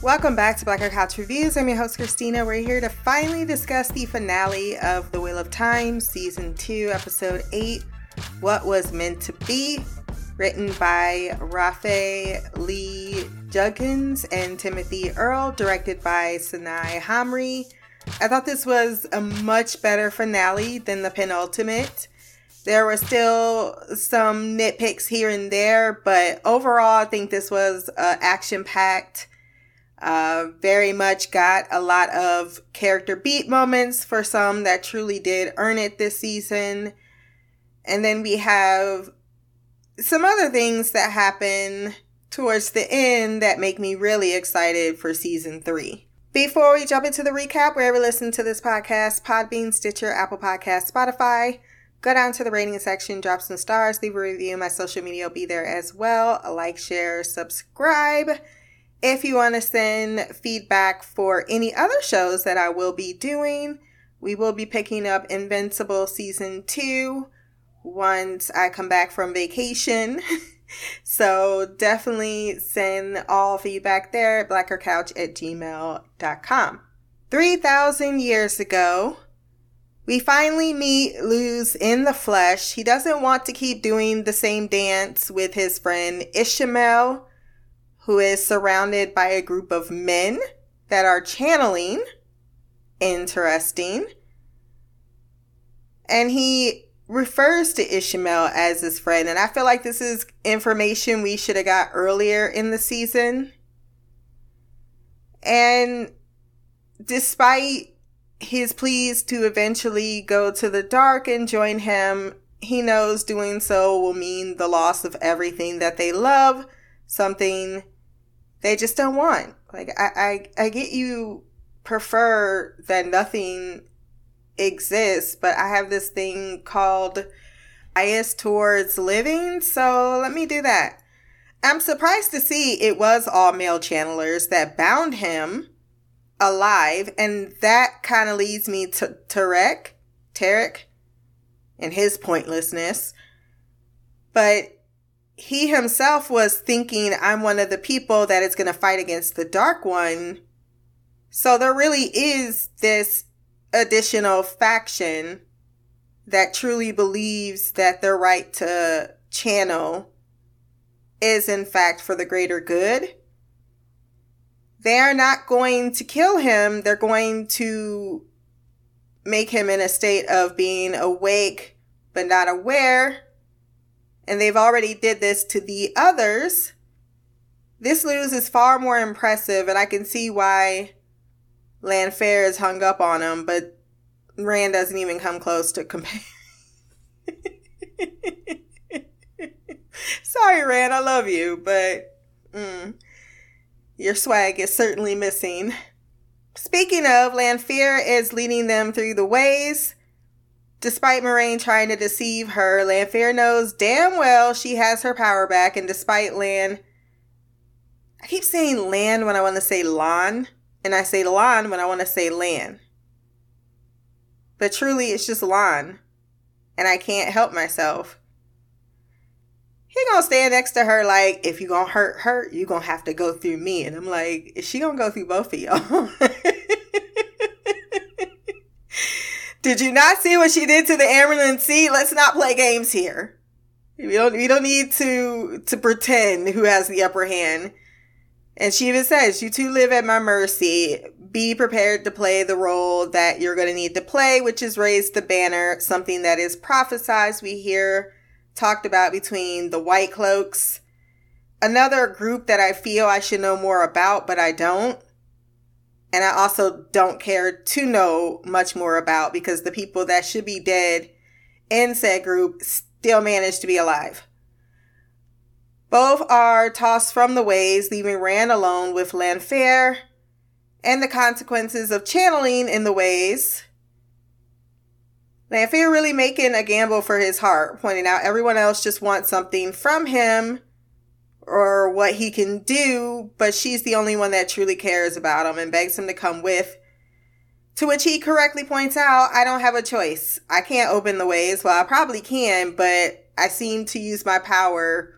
Welcome back to Black Girl Couch Reviews. I'm your host, Christina. We're here to finally discuss the finale of The Wheel of Time, Season 2, Episode 8 What Was Meant to Be, written by Rafe Lee Judkins and Timothy Earl, directed by Sanaa Hamri. I thought this was a much better finale than the penultimate. There were still some nitpicks here and there, but overall, I think this was uh, action packed uh, very much got a lot of character beat moments for some that truly did earn it this season. And then we have some other things that happen towards the end that make me really excited for season three. Before we jump into the recap, wherever you listen to this podcast, Podbean, Stitcher, Apple Podcast, Spotify, go down to the rating section, drop some stars, leave a review. My social media will be there as well. Like, share, subscribe. If you want to send feedback for any other shows that I will be doing, we will be picking up Invincible season two once I come back from vacation. so definitely send all feedback there at blackgirlcouch at gmail.com. 3,000 years ago, we finally meet Lews in the flesh. He doesn't want to keep doing the same dance with his friend Ishamael who is surrounded by a group of men that are channeling. Interesting. And he refers to Ishamael as his friend. And I feel like this is information we should have got earlier in the season. And despite his pleas to eventually go to the dark and join him, he knows doing so will mean the loss of everything that they love, something they just don't want. Like I, I, I get you prefer that nothing exists, but I have this thing called bias towards living, so let me do that. I'm surprised to see it was all male channelers that bound him alive, and that kind of leads me to Tarek, Tarek, and his pointlessness. But he himself was thinking, I'm one of the people that is going to fight against the Dark One. So there really is this additional faction that truly believes that their right to channel is in fact for the greater good. They are not going to kill him. They're going to make him in a state of being awake but not aware and they've already did this to the others, this Lews is far more impressive, and I can see why Lanfear is hung up on him, but Rand doesn't even come close to compare. Sorry, Rand, I love you, but mm, your swag is certainly missing. Speaking of, Lanfear is leading them through the ways Despite Moiraine trying to deceive her, Lanfear knows damn well she has her power back, and despite Lan, I keep saying Lan when I want to say Lan, and I say Lan when I want to say Lan. But truly, it's just Lan, and I can't help myself. He gonna stand next to her like, if you gonna hurt her, you gonna have to go through me. And I'm like, is she gonna go through both of y'all? Did you not see what she did to the Amyrlin Seat? Let's not play games here. We don't we don't need to to pretend who has the upper hand. And she even says, You two live at my mercy. Be prepared to play the role that you're going to need to play, which is raise the banner, something that is prophesized. We hear talked about between the White Cloaks. Another group that I feel I should know more about, but I don't and I also don't care to know much more about because the people that should be dead in said group still manage to be alive. Both are tossed from the ways, leaving Rand alone with Lanfear and the consequences of channeling in the ways. Lanfear really making a gamble for his heart, pointing out everyone else just wants something from him or what he can do, but she's the only one that truly cares about him and begs him to come with. To which he correctly points out, I don't have a choice. I can't open the ways. Well, I probably can, but I seem to use my power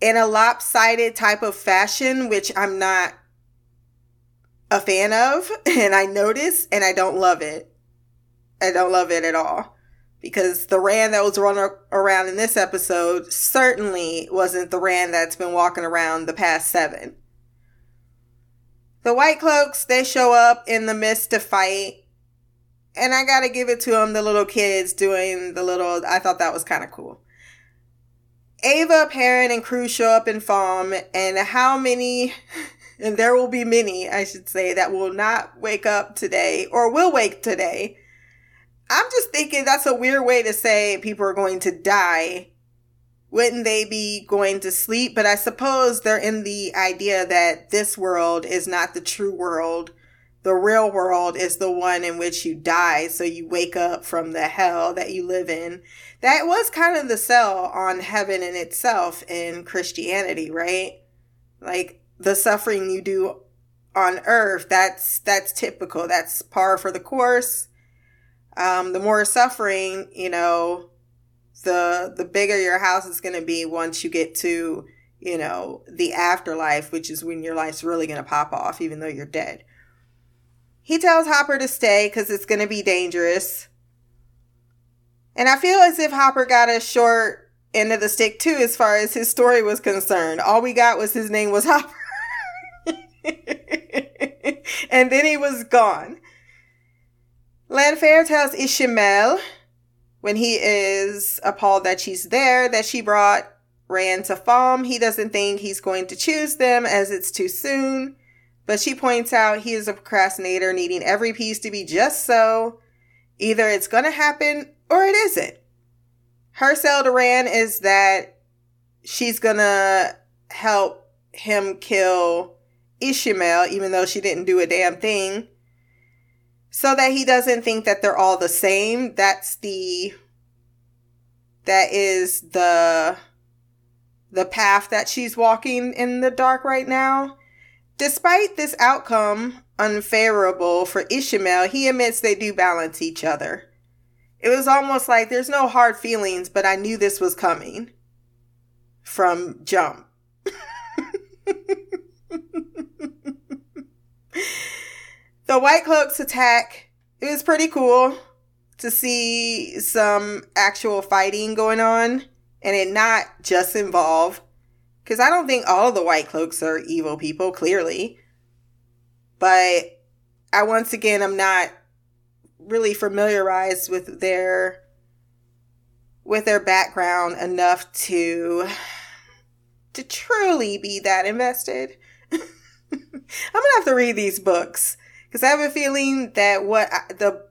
in a lopsided type of fashion, which I'm not a fan of, and I notice, and I don't love it. I don't love it at all. Because the Rand that was running around in this episode certainly wasn't the Rand that's been walking around the past seven. The White Cloaks, they show up in the midst of fight. And I gotta give it to them, the little kids doing the little, I thought that was kind of cool. Ava, Perrin, and crew show up in Falme, and how many, and there will be many, I should say, that will not wake up today or will wake today. I'm just thinking that's a weird way to say people are going to die. Wouldn't they be going to sleep? But I suppose they're in the idea that this world is not the true world. The real world is the one in which you die, so you wake up from the hell that you live in that was kind of the sell on heaven in itself in Christianity, right? Like the suffering you do on earth, that's that's typical. That's par for the course. Um, the more suffering, you know, the the bigger your house is going to be once you get to, you know, the afterlife, which is when your life's really going to pop off, even though you're dead. He tells Hopper to stay because it's going to be dangerous. And I feel as if Hopper got a short end of the stick too, as far as his story was concerned. All we got was his name was Hopper. and then he was gone. Lanfear tells Ishamael when he is appalled that she's there that she brought Rand to Falme. He doesn't think he's going to choose them as it's too soon. But she points out he is a procrastinator, needing every piece to be just so. Either it's going to happen or it isn't. Her sell to Rand is that she's gonna help him kill Ishamael, even though she didn't do a damn thing, so that he doesn't think that they're all the same. That's the that is the the path that she's walking in the dark right now. Despite this outcome unfavorable for Ishamael, he admits they do balance each other. It was almost like there's no hard feelings, but I knew this was coming from jump. the White Cloaks attack, it was pretty cool to see some actual fighting going on and it not just involve because I don't think all of the White Cloaks are evil people, clearly. But I once again, I'm not really familiarized with their with their background enough to to truly be that invested. I'm gonna have to read these books because I have a feeling that what I, the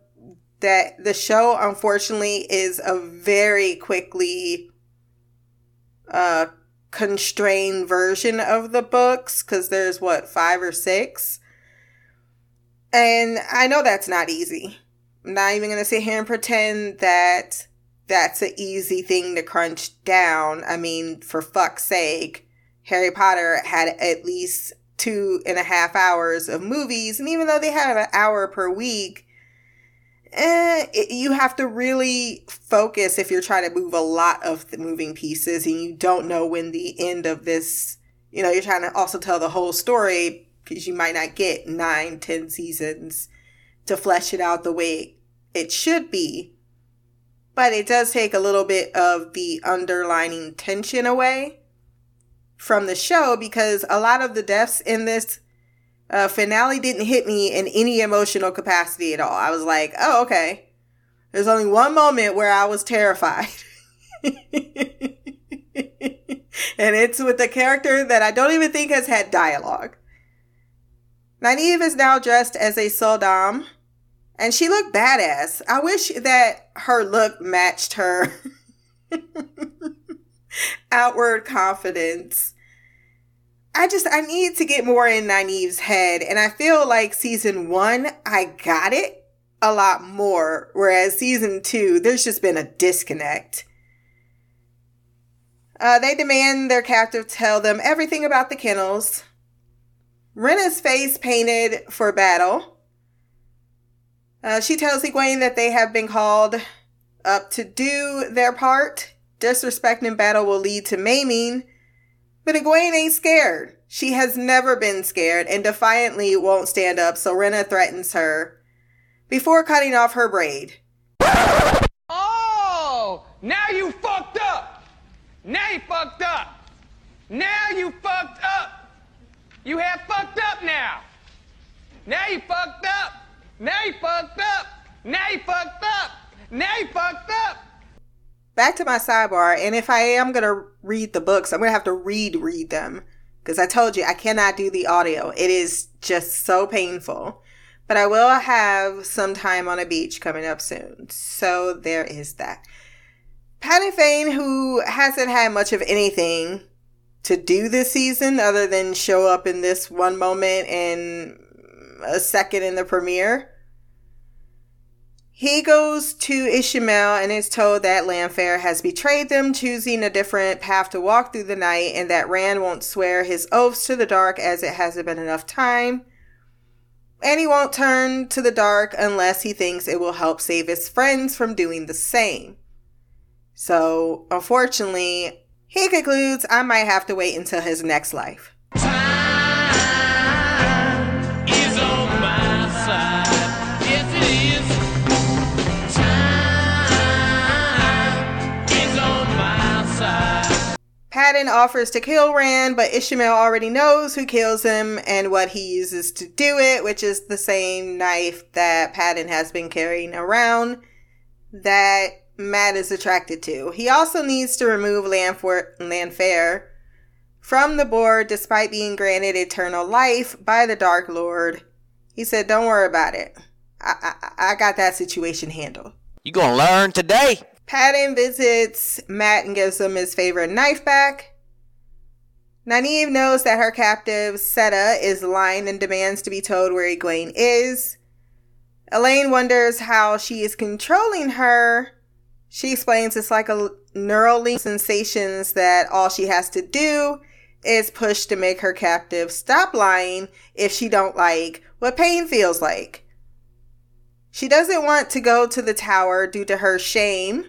that the show unfortunately is a very quickly uh constrained version of the books because there's what five or six and i know that's not easy I'm not even to sit here and pretend that that's an easy thing to crunch down. I mean, for fuck's sake, Harry Potter had at least two and a half hours of movies, and even though they have an hour per week, eh, it, you have to really focus if you're trying to move a lot of the moving pieces and you don't know when the end of this, you know, you're trying to also tell the whole story because you might not get nine, ten seasons to flesh it out the way it should be. But it does take a little bit of the underlining tension away from the show because a lot of the deaths in this uh, finale didn't hit me in any emotional capacity at all. I was like, oh, okay. There's only one moment where I was terrified. and it's with a character that I don't even think has had dialogue. Nynaeve is now dressed as a sul'dam, and she looked badass. I wish that her look matched her outward confidence. I just I need to get more in Nynaeve's head, and I feel like season one I got it a lot more, whereas season two there's just been a disconnect. Uh, they demand their captive tell them everything about the kennels. Renna's face painted for battle. Uh, she tells Egwene that they have been called up to do their part. Disrespect in battle will lead to maiming, but Egwene ain't scared. She has never been scared and defiantly won't stand up, so Renna threatens her before cutting off her braid. Oh, now you fucked up. Now you fucked up. Now you fucked up. You have fucked up now. Now you fucked up. Now you fucked up. Now you fucked up. Now you fucked up. Back to my sidebar, and if I am gonna read the books, I'm gonna have to read read them because I told you I cannot do the audio. It is just so painful. But I will have some time on a beach coming up soon. So there is that. Padan Fain, who hasn't had much of anything to do this season other than show up in this one moment and a second in the premiere. He goes to Ishamael and is told that Lanfear has betrayed them, choosing a different path to walk through the night, and that Rand won't swear his oaths to the dark as it hasn't been enough time. And he won't turn to the dark unless he thinks it will help save his friends from doing the same. So, unfortunately, he concludes I might have to wait until his next life. Padan offers to kill Rand, but Ishamael already knows who kills him and what he uses to do it, which is the same knife that Padan has been carrying around that Mat is attracted to. He also needs to remove Lanfear from the board despite being granted eternal life by the Dark Lord. He said, Don't worry about it. I, I, I got that situation handled. You gonna learn today? Padan visits Mat and gives him his favorite knife back. Nynaeve knows that her captive, Seta, is lying and demands to be told where Egwene is. Elayne wonders how she is controlling her. She explains it's like a neural link sensations that all she has to do is push to make her captive stop lying if she don't like what pain feels like. She doesn't want to go to the tower due to her shame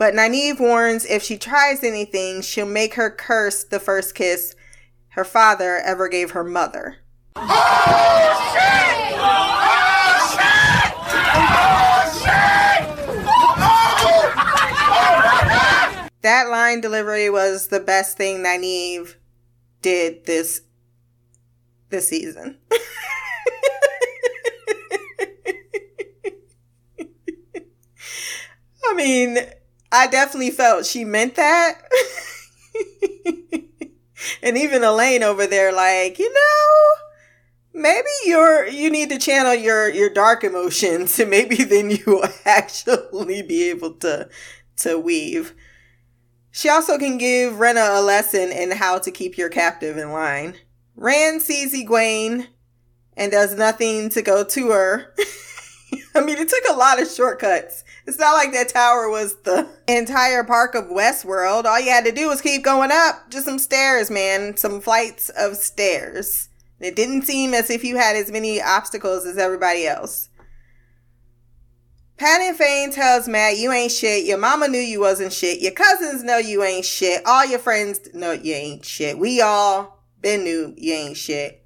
but Nynaeve warns if she tries anything, she'll make her curse the first kiss her father ever gave her mother. Oh, shit! Oh, shit! Oh, shit! that line delivery was the best thing Nynaeve did this this season. I mean, I definitely felt she meant that. and even Elayne over there, like, you know, maybe you're you need to channel your your dark emotions, and maybe then you will actually be able to to weave. She also can give Renna a lesson in how to keep your captive in line. Rand sees Egwene and does nothing to go to her. I mean, it took a lot of shortcuts it's not like that tower was the entire park of Westworld. All you had to do was keep going up. Just some stairs, man. Some flights of stairs. It didn't seem as if you had as many obstacles as everybody else. Padan Fain tells Mat, you ain't shit. Your mama knew you wasn't shit. Your cousins know you ain't shit. All your friends know you ain't shit. We all been knew you ain't shit.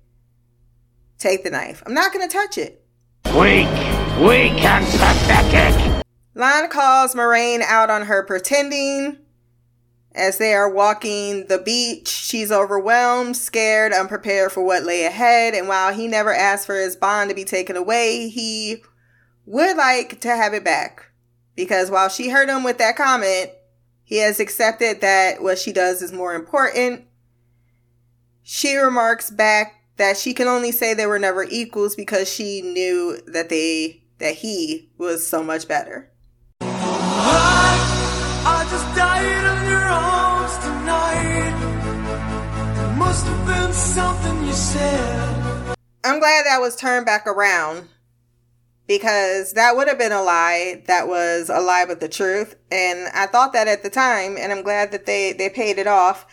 Take the knife. I'm not gonna touch it. Weak, weak and pathetic. Lan calls Moiraine out on her pretending. As they are walking the beach, she's overwhelmed, scared, unprepared for what lay ahead. And while he never asked for his bond to be taken away, he would like to have it back. Because while she hurt him with that comment, he has accepted that what she does is more important. She remarks back that she can only say they were never equals because she knew that they that he was so much better. I'm glad that was turned back around because that would have been a lie that was a lie but the truth. And I thought that at the time, and I'm glad that they, they paid it off.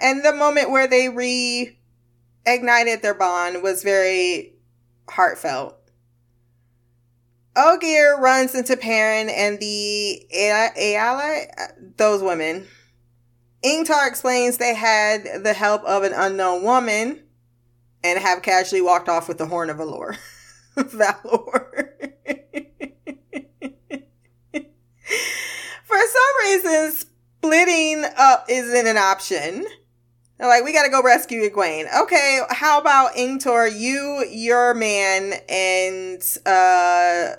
And the moment where they reignited their bond was very heartfelt. Ogier runs into Perrin and the Ayala, those women. Ingtar explains they had the help of an unknown woman and have casually walked off with the Horn of Valor. Valor. For some reason, splitting up isn't an option. They're like, we gotta go rescue Egwene. Okay, how about Ingtar, you, your man, and, uh,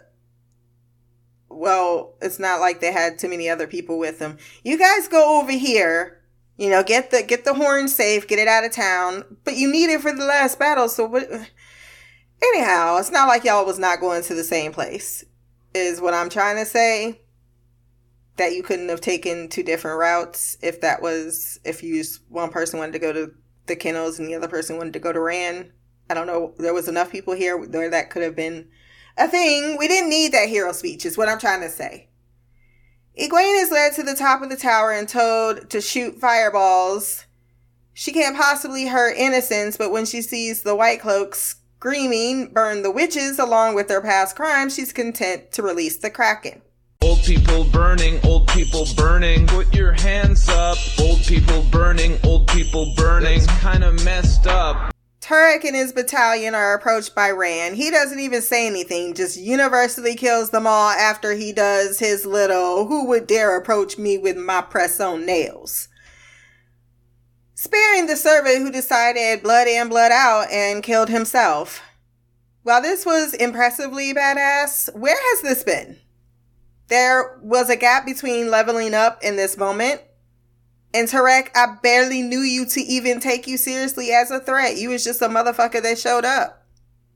well, it's not like they had too many other people with them. You guys go over here, you know, get the, get the horn safe, get it out of town, but you need it for the last battle, so what, anyhow, it's not like y'all was not going to the same place, is what I'm trying to say that you couldn't have taken two different routes if that was if you one person wanted to go to the kennels and the other person wanted to go to Rand. I don't know. There was enough people here where that could have been a thing. We didn't need that hero speech, is what I'm trying to say. Egwene is led to the top of the tower and told to shoot fireballs. She can't possibly hurt innocents, but when she sees the white cloaks screaming, burn the witches along with their past crimes, she's content to release the Kraken. Old people burning, old people burning. Put your hands up. Old people burning, old people burning. It's kind of messed up. Turak and his battalion are approached by Rand. He doesn't even say anything, just universally kills them all after he does his little who would dare approach me with my press on nails. Sparing the servant who decided blood in, blood out and killed himself. While this was impressively badass, where has this been? There was a gap between leveling up in this moment. And Tarek, I barely knew you to even take you seriously as a threat. You was just a motherfucker that showed up.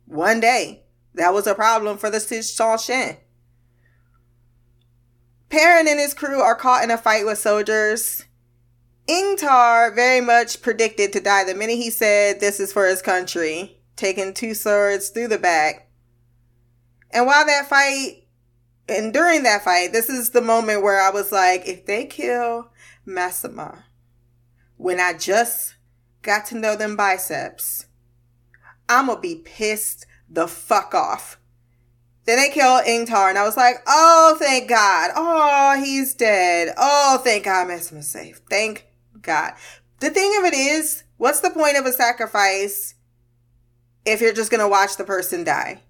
One day. That was a problem for the Shin. Perrin and his crew are caught in a fight with soldiers. Ingtar very much predicted to die the minute he said this is for his country, taking two swords through the back. And while that fight and during that fight, this is the moment where I was like, if they kill Masema, when I just got to know them biceps, I'm gonna be pissed the fuck off. Then they kill Ingtar, and I was like, oh, thank God. Oh, he's dead. Oh, thank God Masema's safe. Thank God. The thing of it is, what's the point of a sacrifice if you're just gonna watch the person die?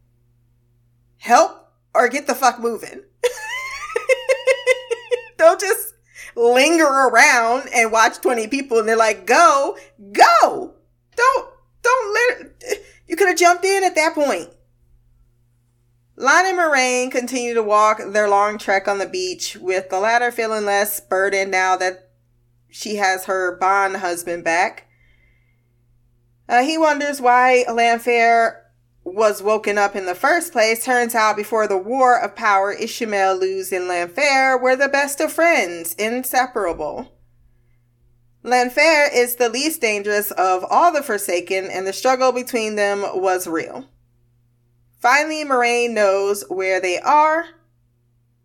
Help or get the fuck moving. Don't just linger around and watch 20 people and they're like, go, go. Don't, don't let, you could have jumped in at that point. Lon and Moiraine continue to walk their long trek on the beach, with the latter feeling less burdened now that she has her bond husband back. Uh, he wonders why Lanfear was woken up in the first place, turns out before the war of power, Ishamael, Lews, and Lanfear were the best of friends, inseparable. Lanfear is the least dangerous of all the Forsaken, and the struggle between them was real. Finally, Moiraine knows where they are.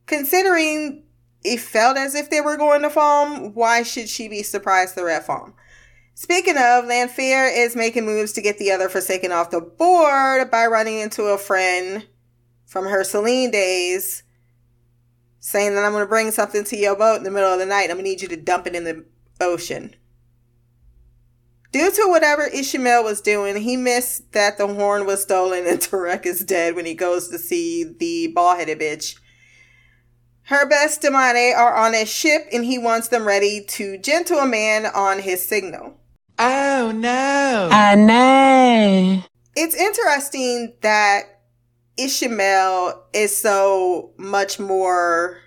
Considering it felt as if they were going to Falme, why should she be surprised they're at Falme? Speaking of, Lanfear is making moves to get the other Forsaken off the board by running into a friend from her Selene days, saying that I'm going to bring something to your boat in the middle of the night. I'm going to need you to dump it in the ocean. Due to whatever Ishamael was doing, he missed that the horn was stolen and Turak is dead when he goes to see the bald headed bitch. Her best damane are on a ship and he wants them ready to gentle a man on his signal. Oh no. I know. It's interesting that Ishamael is so much more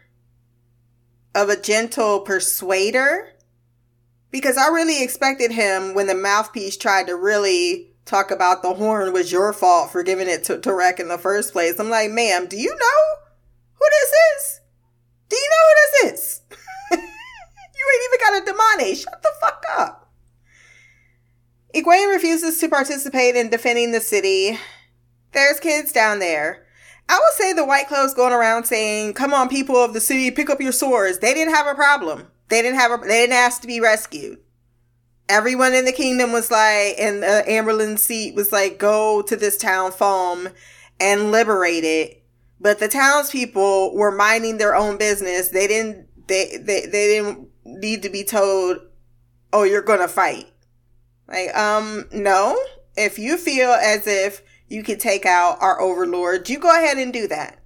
of a gentle persuader because I really expected him when the mouthpiece tried to really talk about the horn was your fault for giving it to Turak in the first place. I'm like, ma'am, do you know who this is? Do you know who this is? you ain't even got a damane. Shut the fuck up. Egwene refuses to participate in defending the city. There's kids down there. I would say the white clothes going around saying, "Come on, people of the city, pick up your swords." They didn't have a problem. They didn't have a. They didn't ask to be rescued. Everyone in the kingdom was like, and the Amyrlin seat was like, "Go to this town Falme and liberate it." But the townspeople were minding their own business. They didn't. They they they didn't need to be told oh, you're gonna fight. Like, um, no. If you feel as if you could take out our overlord, you go ahead and do that.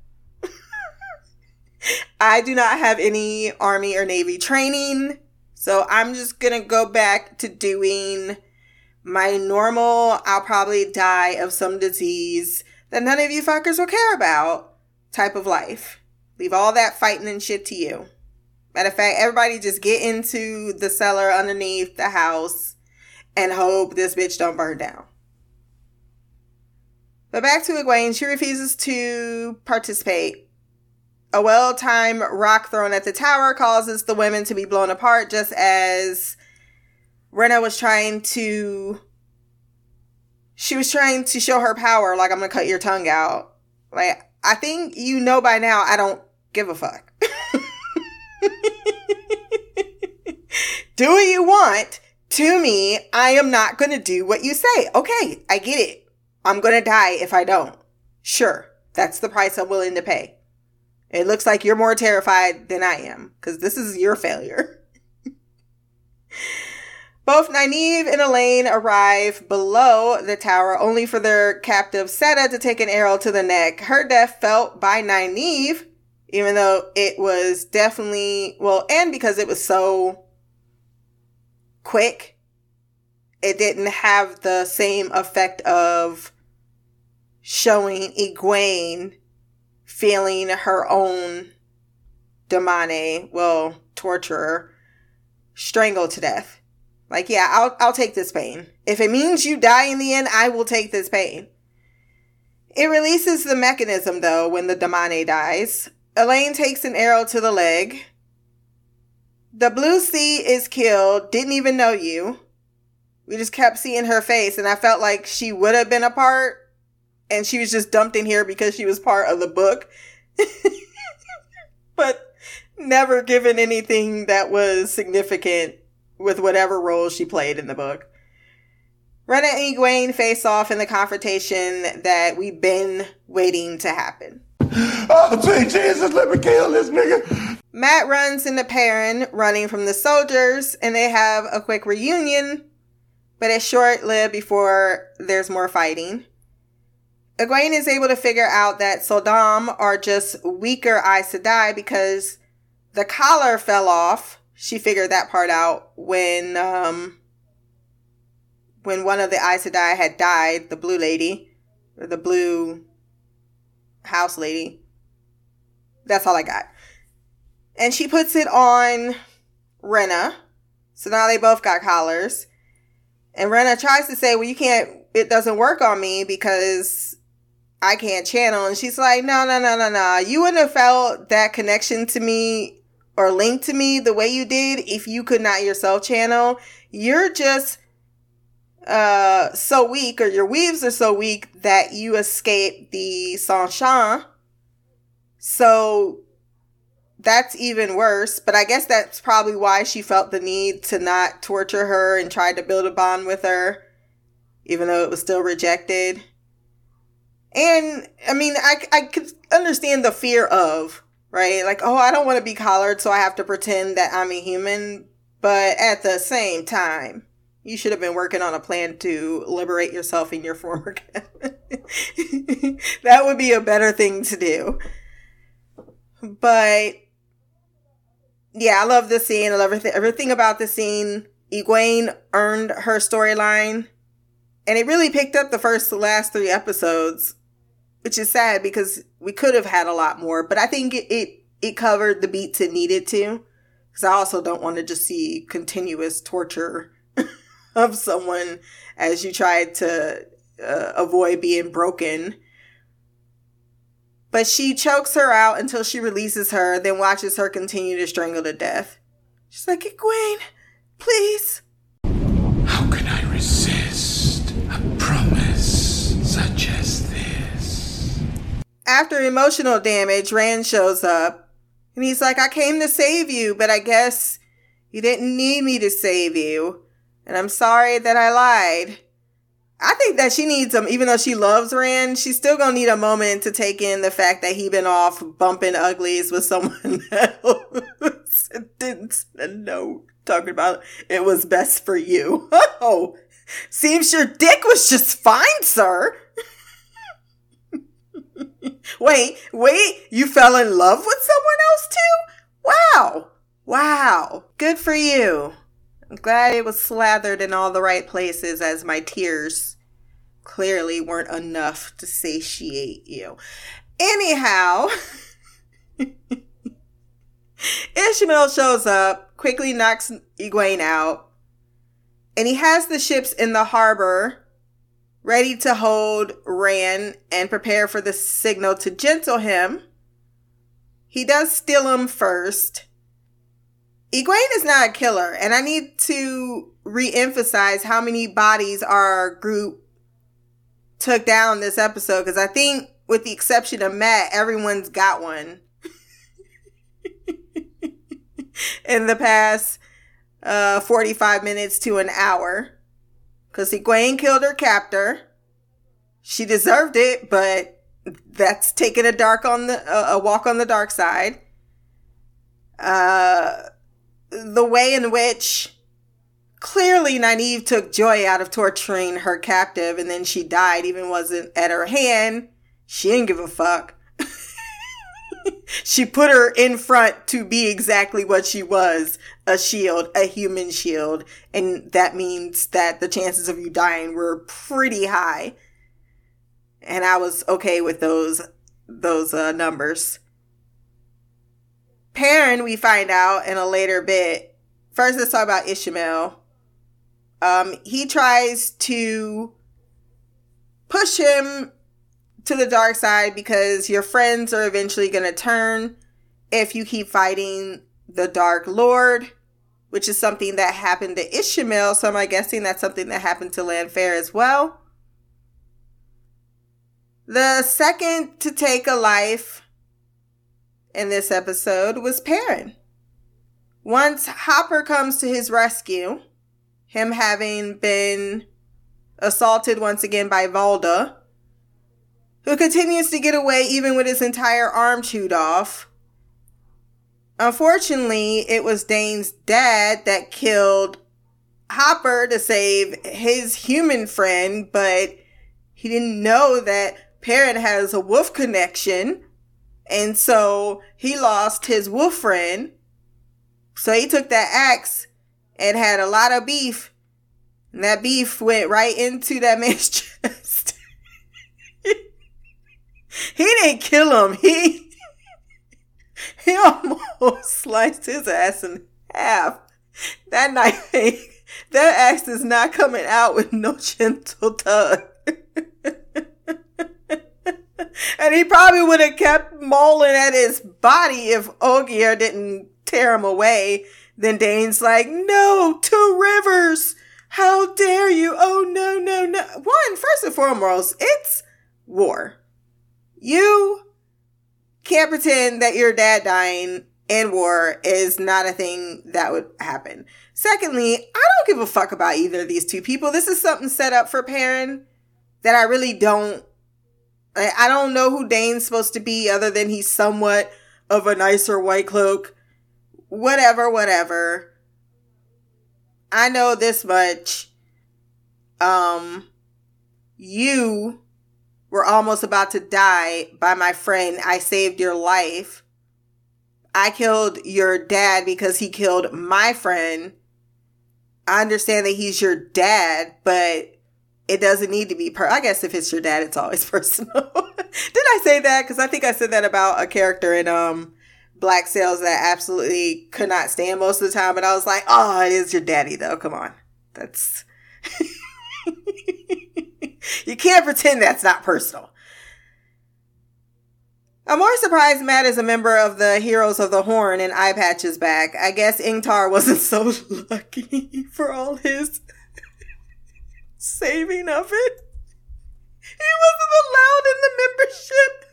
I do not have any army or navy training, so I'm just gonna go back to doing my normal, I'll probably die of some disease that none of you fuckers will care about type of life. Leave all that fighting and shit to you. Matter of fact, everybody just get into the cellar underneath the house and hope this bitch don't burn down. But back to Egwene, she refuses to participate. A well timed rock thrown at the tower causes the women to be blown apart, just as Renna was trying to. She was trying to show her power, like, I'm gonna cut your tongue out. Like, I think you know by now I don't give a fuck. do what you want to me. I am not going to do what you say. Okay, I get it. I'm going to die if I don't. Sure, that's the price I'm willing to pay. It looks like you're more terrified than I am because this is your failure. Both Nynaeve and Elayne arrive below the tower only for their captive Seta to take an arrow to the neck. Her death felt by Nynaeve, even though it was definitely, well, and because it was so quick, it didn't have the same effect of showing Egwene feeling her own damane, well, torturer, strangled to death. Like, yeah, I'll I'll take this pain. If it means you die in the end, I will take this pain. It releases the mechanism though when the damane dies. Elayne takes an arrow to the leg. The blue sea is killed, didn't even know you. We just kept seeing her face, and I felt like she would have been a part, and she was just dumped in here because she was part of the book. but never given anything that was significant with whatever role she played in the book. Renna and Egwene face off in the confrontation that we've been waiting to happen. Oh, Jesus, let me kill this nigga. Mat runs into Perrin, running from the soldiers, and they have a quick reunion, but it's short lived before there's more fighting. Egwene is able to figure out that sul'dam are just weaker Aes Sedai because the collar fell off. She figured that part out when um when one of the Aes Sedai had died, the blue lady, or the blue house lady. That's all I got. And she puts it on Renna. So now they both got collars. And Renna tries to say, well, you can't, it doesn't work on me because I can't channel. And she's like, no, no, no, no, no. You wouldn't have felt that connection to me or link to me the way you did if you could not yourself channel. You're just uh so weak or your weaves are so weak that you escape the Seanchan. So that's even worse, but I guess that's probably why she felt the need to not torture her and tried to build a bond with her, even though it was still rejected. And I mean, I, I could understand the fear of, right? Like, oh, I don't want to be collared, so I have to pretend that I'm a human. But at the same time, you should have been working on a plan to liberate yourself in your former that would be a better thing to do. But yeah, I love the scene. I love everything, everything about the scene. Egwene earned her storyline, and it really picked up the first last three episodes, which is sad because we could have had a lot more. But I think it it, it covered the beats it needed to, because I also don't want to just see continuous torture of someone as you try to uh, avoid being broken but she chokes her out until she releases her, then watches her continue to strangle to death. She's like, Egwene, please. How can I resist a promise such as this? After emotional damage, Rand shows up and he's like, I came to save you, but I guess you didn't need me to save you. And I'm sorry that I lied. I think that she needs him, even though she loves Rand, she's still gonna need a moment to take in the fact that he been off bumping uglies with someone else. a note talking about it was best for you. Oh, seems your dick was just fine, sir. wait, wait, you fell in love with someone else too? Wow. Wow. Good for you. I'm glad it was slathered in all the right places as my tears clearly weren't enough to satiate you. Anyhow, Ishamael shows up, quickly knocks Egwene out, and he has the ships in the harbor ready to hold Rand and prepare for the signal to gentle him. He does steal him first. Egwene is not a killer, and I need to re-emphasize how many bodies our group took down this episode because I think, with the exception of Mat, everyone's got one. in the past uh, 45 minutes to an hour. Because Egwene killed her captor. She deserved it, but that's taking a dark on the uh, a walk on the dark side. Uh, the way in which clearly Nynaeve took joy out of torturing her captive and then she died even wasn't at her hand. She didn't give a fuck. she put her in front to be exactly what she was a shield, a human shield. And that means that the chances of you dying were pretty high. And I was okay with those those uh, numbers. Perrin, we find out in a later bit. First, let's talk about Ishamael. Um, he tries to push him to the dark side because your friends are eventually going to turn if you keep fighting the Dark Lord, which is something that happened to Ishamael. So I'm guessing that's something that happened to Lanfear as well? The second to take a life in this episode was Perrin. Once Hopper comes to his rescue, him having been assaulted once again by Valda, who continues to get away even with his entire arm chewed off. Unfortunately, it was Dain's dad that killed Hopper to save his human friend, but he didn't know that Perrin has a wolf connection. And so he lost his wolf friend. So he took that axe and had a lot of beef. And that beef went right into that man's chest. he didn't kill him. He he almost sliced his ass in half. That knife that axe is not coming out with no gentle tug. and he probably would have kept mauling at his body if Ogier didn't tear him away then Dain's like, no, two rivers. How dare you? Oh, no, no, no. One, first and foremost, it's war. You can't pretend that your dad dying in war is not a thing that would happen. Secondly, I don't give a fuck about either of these two people. This is something set up for Perrin that I really don't. I don't know who Dain's supposed to be other than he's somewhat of a nicer white cloak whatever, whatever. I know this much. Um, you were almost about to die by my friend. I saved your life. I killed your dad because he killed my friend. I understand that he's your dad, but it doesn't need to be per. I guess if it's your dad, it's always personal. Did I say that? Because I think I said that about a character in um black sails that absolutely could not stand most of the time. And I was like, oh, it is your daddy though. Come on. That's, you can't pretend that's not personal. I'm more surprised Mat is a member of the Heroes of the Horn and Eye Patch's back. I guess Ingtar wasn't so lucky for all his saving of it. He wasn't allowed in the membership.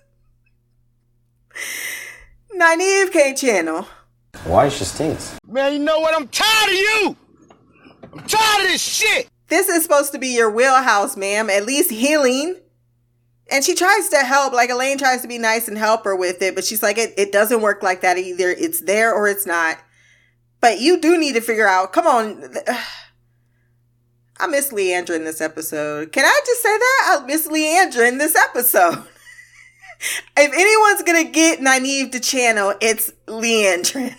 Nynaeve K channel. Why is she stinks? Man, you know what? I'm tired of you. I'm tired of this shit. This is supposed to be your wheelhouse, ma'am. At least healing. And she tries to help, like Elayne tries to be nice and help her with it, but she's like, it, it doesn't work like that either. It's there or it's not. But you do need to figure out, come on. I miss Liandrin in this episode. Can I just say that? I miss Liandrin in this episode. if anyone's gonna get Nynaeve to channel, it's Liandrin.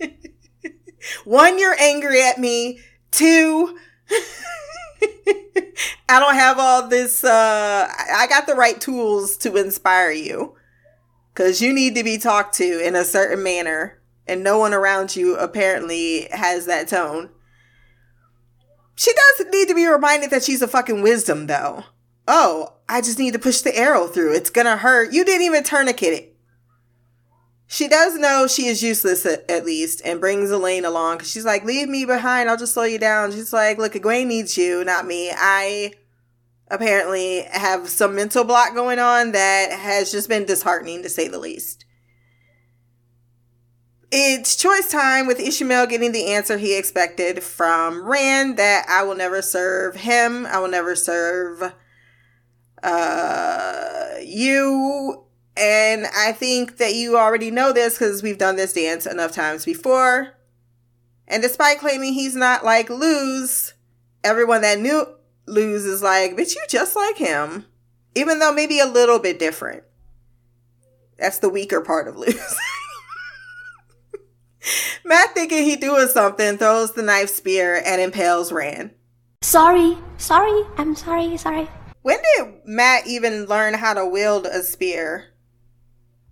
One, you're angry at me. Two, I don't have all this, uh, I got the right tools to inspire you. Cause you need to be talked to in a certain manner. And no one around you apparently has that tone. She does need to be reminded that she's a fucking wisdom though. Oh, I just need to push the arrow through. It's gonna hurt. You didn't even tourniquet it. She does know she is useless at, at least and brings Elayne along because she's like, leave me behind. I'll just slow you down. She's like, look, Egwene needs you, not me. I apparently have some mental block going on that has just been disheartening to say the least. It's choice time with Ishamael getting the answer he expected from Rand that I will never serve him. I will never serve uh, you and I think that you already know this because we've done this dance enough times before. And despite claiming he's not like Lews, everyone that knew Lews is like, bitch, you just like him. Even though maybe a little bit different. That's the weaker part of Lews. Mat thinking he doing something, throws the knife spear and impales Rand. Sorry, sorry, I'm sorry, sorry. When did Mat even learn how to wield a spear?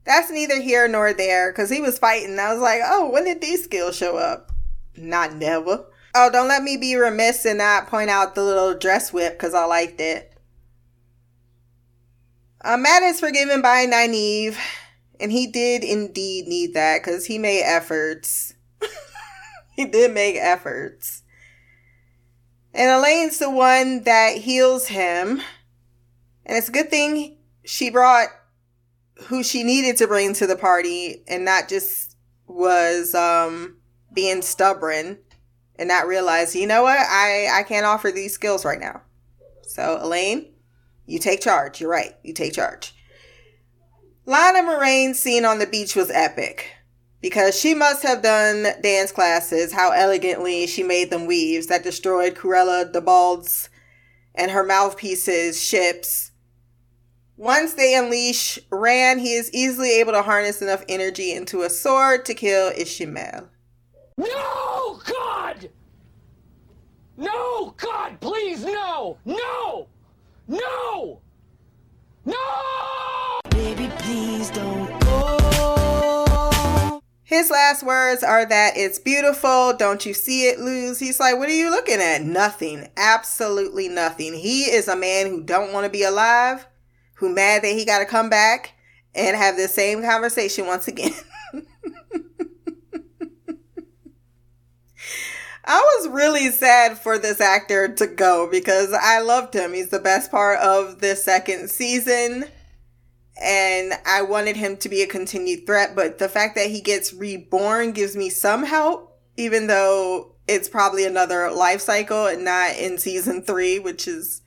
That's neither here nor there because he was fighting. I was like, oh, when did these skills show up? Not never. Oh, don't let me be remiss and not point out the little dress whip because I liked it. Uh, Mat is forgiven by Nynaeve, and he did indeed need that because he made efforts. he did make efforts. And Elayne's the one that heals him. And it's a good thing she brought who she needed to bring to the party and not just was um being stubborn and not realize, you know what, I, I can't offer these skills right now. So Elayne, you take charge. You're right. You take charge. Lana Moiraine's scene on the beach was epic because she must have done dance classes, how elegantly she made them weaves that destroyed Cruella de Bald's and her mouthpieces ships once they unleash Rand, he is easily able to harness enough energy into a sword to kill Ishamael. No, God! No, God, please, no! No! No! No! Baby, please don't go. His last words are that it's beautiful. Don't you see it, Lews? He's like, what are you looking at? Nothing. Absolutely nothing. He is a man who don't want to be alive who mad that he got to come back and have the same conversation once again. I was really sad for this actor to go because I loved him. He's the best part of the second season. And I wanted him to be a continued threat, but the fact that he gets reborn gives me some help, even though it's probably another life cycle and not in season three, which is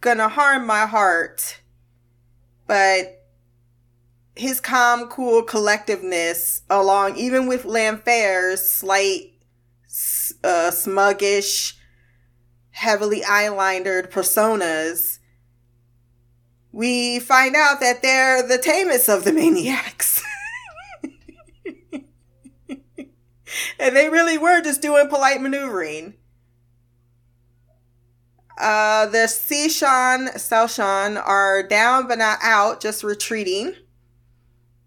gonna harm my heart but his calm, cool collectiveness, along even with Lanfear's slight, uh, smuggish, heavily eyelinered personas, we find out that they're the tamest of the maniacs. and they really were just doing polite maneuvering. Uh, the Seanchan, Seanchan are down but not out, just retreating.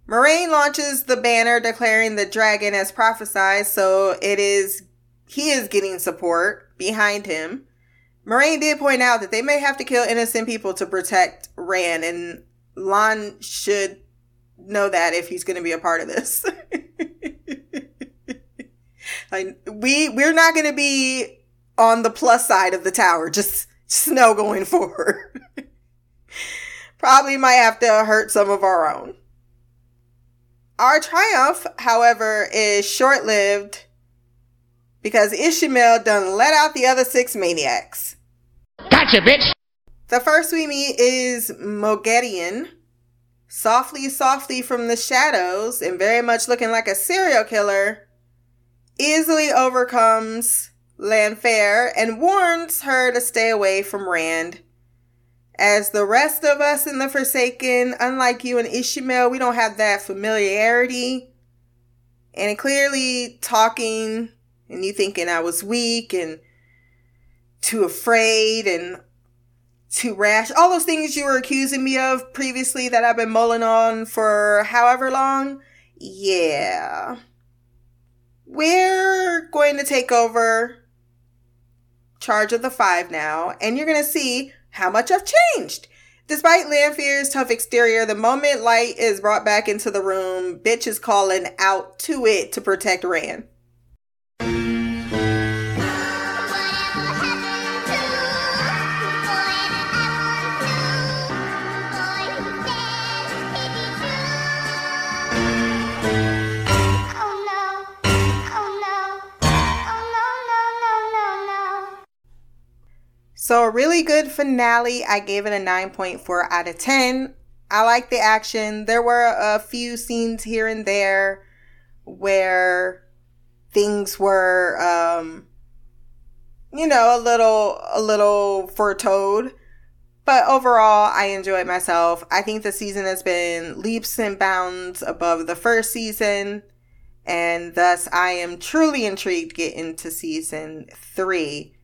Moiraine launches the banner declaring the dragon as prophesied, so it is he is getting support behind him. Moiraine did point out that they may have to kill innocent people to protect Rand, and Lan should know that if he's going to be a part of this. like we we're not going to be on the plus side of the tower. Just snow going forward. Probably might have to hurt some of our own. Our triumph, however, is short lived because Ishamael done let out the other six maniacs. Gotcha, bitch! The first we meet is Moghedien, softly, softly from the shadows and very much looking like a serial killer easily overcomes Lanfear and warns her to stay away from Rand. As the rest of us in the Forsaken, unlike you and Ishamael, we don't have that familiarity. And clearly talking and you thinking I was weak and too afraid and too rash. All those things you were accusing me of previously that I've been mulling on for however long. Yeah. We're going to take over charge of the five now, and you're going to see how much I've changed. Despite Lanfear's tough exterior, the moment light is brought back into the room, bitch is calling out to it to protect Rand. So, a really good finale. I gave it a 9.4 out of 10. I like the action. There were a few scenes here and there where things were, um, you know, a little, a little foretold. But overall, I enjoyed myself. I think the season has been leaps and bounds above the first season. And thus, I am truly intrigued getting to get into season three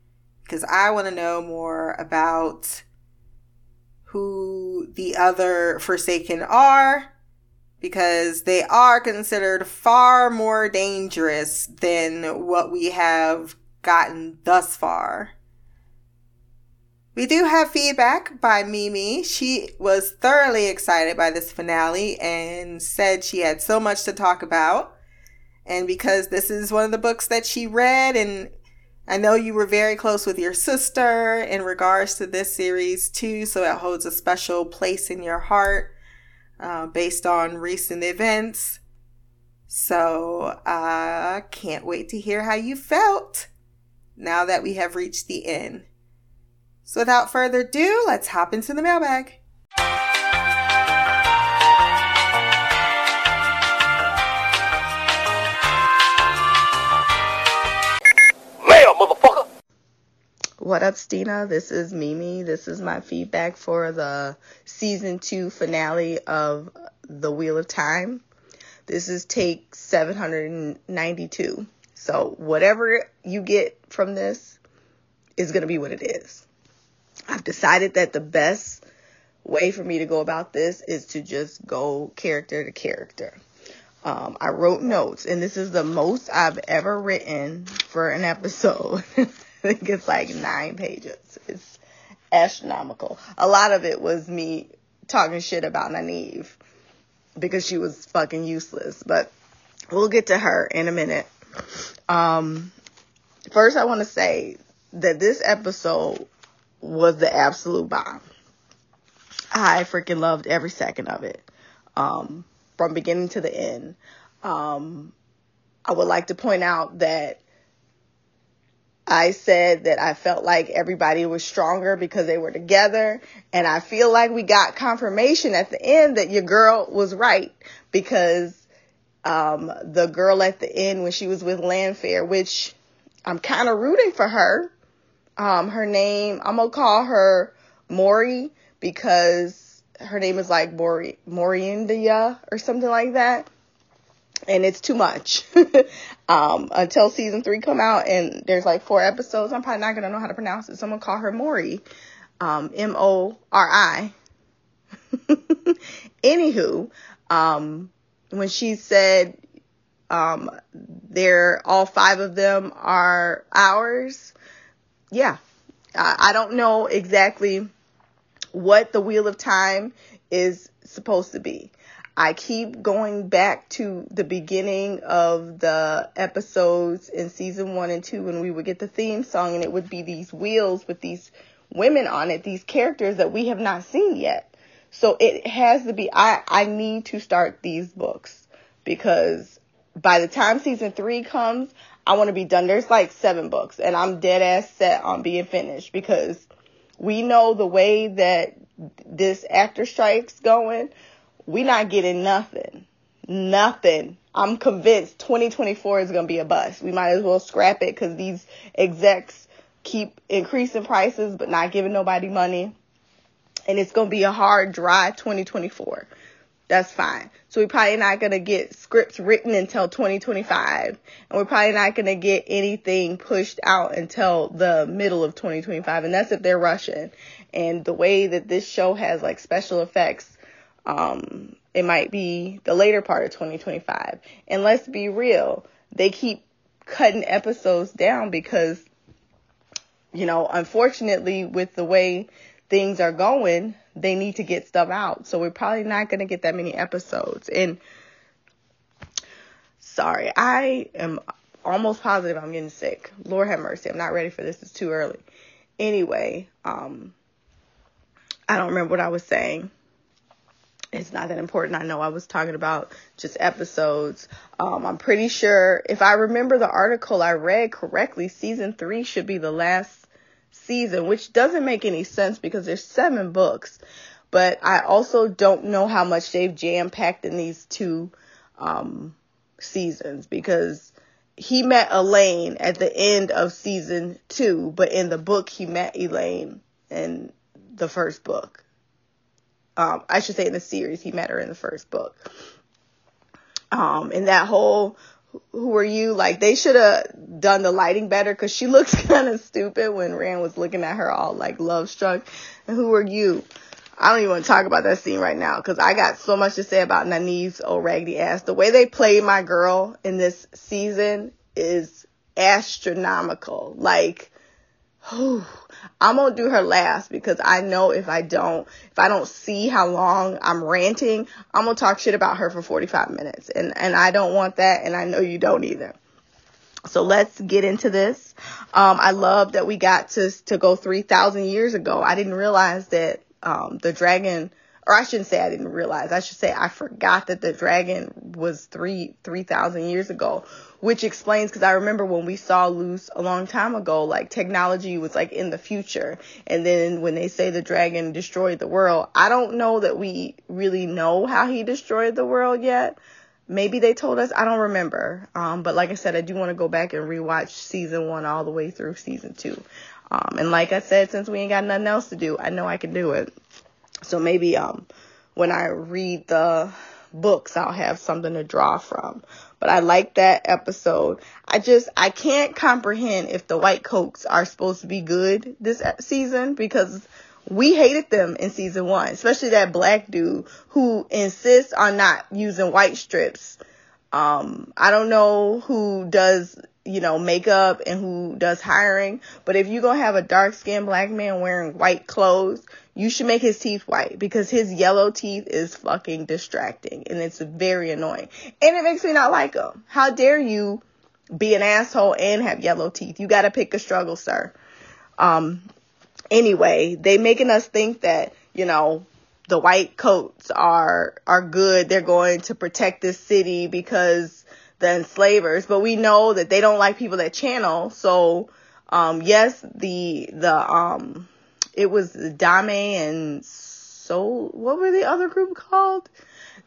because I want to know more about who the other Forsaken are because they are considered far more dangerous than what we have gotten thus far. We do have feedback by Mimi. She was thoroughly excited by this finale and said she had so much to talk about. And because this is one of the books that she read and I know you were very close with your sister in regards to this series too, so it holds a special place in your heart uh, based on recent events. So I uh, can't wait to hear how you felt now that we have reached the end. So without further ado, let's hop into the mailbag. What up, Stina? This is Mimi. This is my feedback for the season two finale of The Wheel of Time. This is take 792. So, whatever you get from this is going to be what it is. I've decided that the best way for me to go about this is to just go character to character. Um, I wrote notes, and this is the most I've ever written for an episode. Think it's like nine pages. It's astronomical. A lot of it was me talking shit about Nynaeve because she was fucking useless. But we'll get to her in a minute. Um, first, I want to say that this episode was the absolute bomb. I freaking loved every second of it, um, from beginning to the end. Um, I would like to point out that I said that I felt like everybody was stronger because they were together. And I feel like we got confirmation at the end that your girl was right because um, the girl at the end when she was with Lanfear, which I'm kind of rooting for her. Um, her name, I'm going to call her Mori because her name is like Mori, Moriindia or something like that and it's too much um, until season three come out and there's like four episodes. I'm probably not to know how to pronounce it. Someone call her mori um, m-o-r-i anywho um, when she said um, they're all five of them are ours yeah. I, I don't know exactly what the wheel of time is supposed to be I keep going back to the beginning of the episodes in season one and two when we would get the theme song and it would be these wheels with these women on it, these characters that we have not seen yet. So it has to be, I, I need to start these books because by the time season three comes, I want to be done. There's like seven books and I'm dead ass set on being finished because we know the way that this actor strike's going we not getting nothing. Nothing I'm convinced 2024 is going to be a bust. We might as well scrap it because these execs keep increasing prices but not giving nobody money. And it's going to be a hard, dry 2024. That's fine. So we're probably not going to get scripts written until 2025. And we're probably not going to get anything pushed out until the middle of 2025. And that's if they're rushing. And the way that this show has like special effects, um, it might be the later part of 2025. And let's be real, they keep cutting episodes down because, you know, unfortunately, with the way things are going, they need to get stuff out. So we're probably not going to get that many episodes. And sorry, I am almost positive I'm getting sick. Lord have mercy. I'm not ready for this. It's too early. Anyway, um, I don't remember what I was saying it's not that important. I know I was talking about just episodes. Um, I'm pretty sure if I remember the article I read correctly, season three should be the last season, which doesn't make any sense because there's seven books. But I also don't know how much they've jam packed in these two um, seasons because he met Elayne at the end of season two, but in the book he met Elayne in the first book um, I should say in the series, he met her in the first book. Um, and that whole, who are you? Like they should have done the lighting better because she looks kind of stupid when Rand was looking at her all like love struck. And who are you? I don't even want to talk about that scene right now because I got so much to say about Nynaeve's old raggedy ass. The way they played my girl in this season is astronomical. Like, I'm gonna do her last because I know if I don't, if I don't see how long I'm ranting, I'm gonna talk shit about her for 45 minutes. And, and I don't want that. And I know you don't either. So let's get into this. Um, I love that we got to, to go 3,000 years ago. I didn't realize that, um, the dragon, or I shouldn't say I didn't realize. I should say I forgot that the dragon was three, 3,000 years ago which explains because I remember when we saw Lews a long time ago, like technology was like in the future. And then when they say the dragon destroyed the world, I don't know that we really know how he destroyed the world yet. Maybe they told us, I don't remember. Um, but like I said, I do want to go back and rewatch season one all the way through season two. Um, and like I said, since we ain't got nothing else to do, I know I can do it. So maybe, um, when I read the books, I'll have something to draw from. But I like that episode. I just, I can't comprehend if the white coats are supposed to be good this season because we hated them in season one, especially that black dude who insists on not using white strips. Um, I don't know who does, you know, makeup and who does hiring, but if you're going to have a dark skinned black man wearing white clothes, you should make his teeth white because his yellow teeth is fucking distracting and it's very annoying. And it makes me not like him. How dare you be an asshole and have yellow teeth? You gotta pick a struggle, sir. Um, anyway, they making us think that, you know, the white coats are, are good. They're going to protect this city because the enslavers, but we know that they don't like people that channel. So, um, yes, the, the, um, it was Dame and Soul. What were the other group called?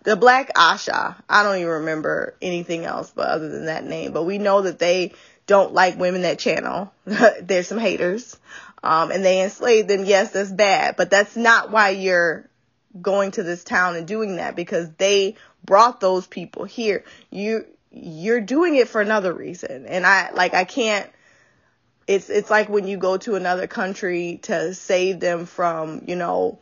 The Black Ajah. I don't even remember anything else but other than that name. But we know that they don't like women that channel. There's some haters. Um, and they enslaved them. Yes, that's bad, but that's not why you're going to this town and doing that because they brought those people here. You, you're doing it for another reason. And I, like, I can't, it's it's like when you go to another country to save them from you know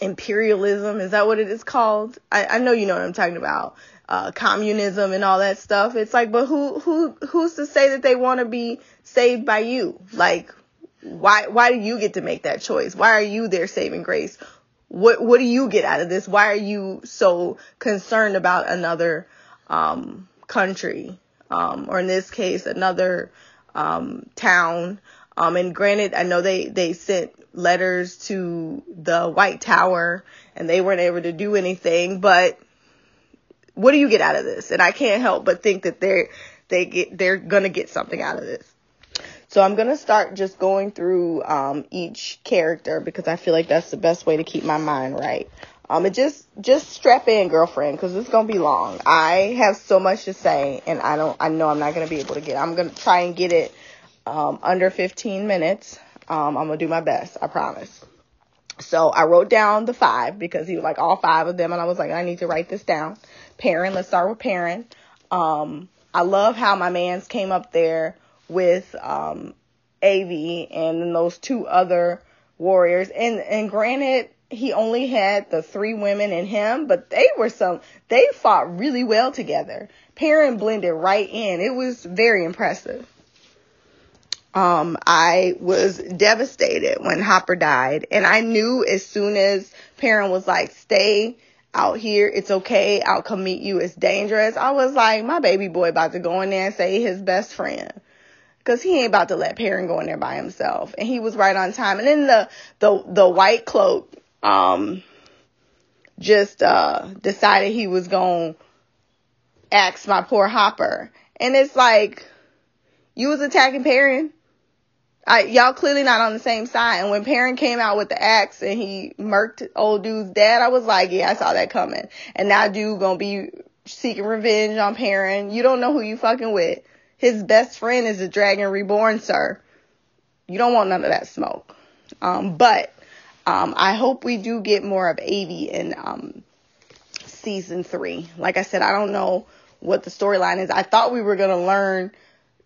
imperialism. Is that what it is called? I, I know you know what i'm talking about. Uh, communism and all that stuff. It's like but who who who's to say that they want to be saved by you? Like why why do you get to make that choice? Why are you their saving grace? What what do you get out of this? Why are you so concerned about another um, country? Um, or in this case another um, town. Um, and granted, I know they, they sent letters to the White Tower and they weren't able to do anything, but what do you get out of this? And I can't help but think that they're, they get, they're gonna get something out of this. So I'm gonna start just going through um, each character because I feel like that's the best way to keep my mind right. Um, and just just strap in, girlfriend, because it's gonna be long. I have so much to say, and I don't. I know I'm not gonna be able to get. I'm gonna try and get it um, under 15 minutes. Um, I'm gonna do my best. I promise. So I wrote down the five because he was like all five of them, and I was like, I need to write this down. Perrin. Let's start with Perrin. Um, I love how my man's came up there with um, Avi and then those two other warriors. And and granted, he only had the three women and him, but they were some they fought really well together. Perrin blended right in. It was very impressive. Um, I was devastated when Hopper died, and I knew as soon as Perrin was like, "Stay out here, it's okay. I'll come meet you. It's dangerous." I was like, "My baby boy about to go in there and say his best friend." Cause he ain't about to let Perrin go in there by himself, and he was right on time. And then the the the white cloak, um, just uh decided he was gonna axe my poor Hopper, and it's like, you was attacking Perrin. I, y'all clearly not on the same side. And when Perrin came out with the axe and he murked old dude's dad, I was like, yeah, I saw that coming. And now dude gonna be seeking revenge on Perrin. You don't know who you fucking with. His best friend is the Dragon Reborn, sir. You don't want none of that smoke. Um, but um, I hope we do get more of Avi in um, season three. Like I said, I don't know what the storyline is. I thought we were gonna learn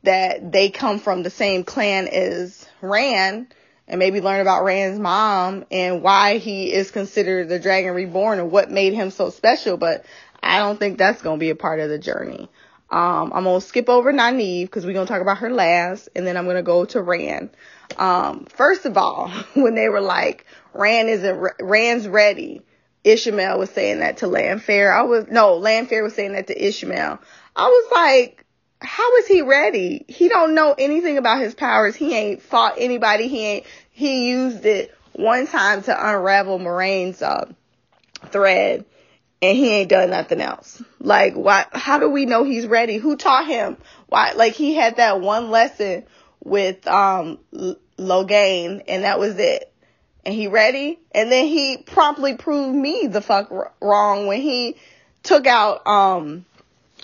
that they come from the same clan as Rand and maybe learn about Rand's mom and why he is considered the Dragon Reborn and what made him so special. But I don't think that's gonna be a part of the journey. Um, I'm gonna skip over Nynaeve because we're gonna talk about her last, and then I'm gonna go to Rand. Um, first of all, when they were like, Rand isn't, Rand's ready. Ishamael was saying that to Lanfear. I was, no, Lanfear was saying that to Ishamael. I was like, how is he ready? He don't know anything about his powers. He ain't fought anybody. He ain't, he used it one time to unravel Moiraine's uh, thread and he ain't done nothing else. Like, why, how do we know he's ready? Who taught him? Why, like, he had that one lesson with, um, Logain, and that was it. And he ready? And then he promptly proved me the fuck wrong when he took out, um,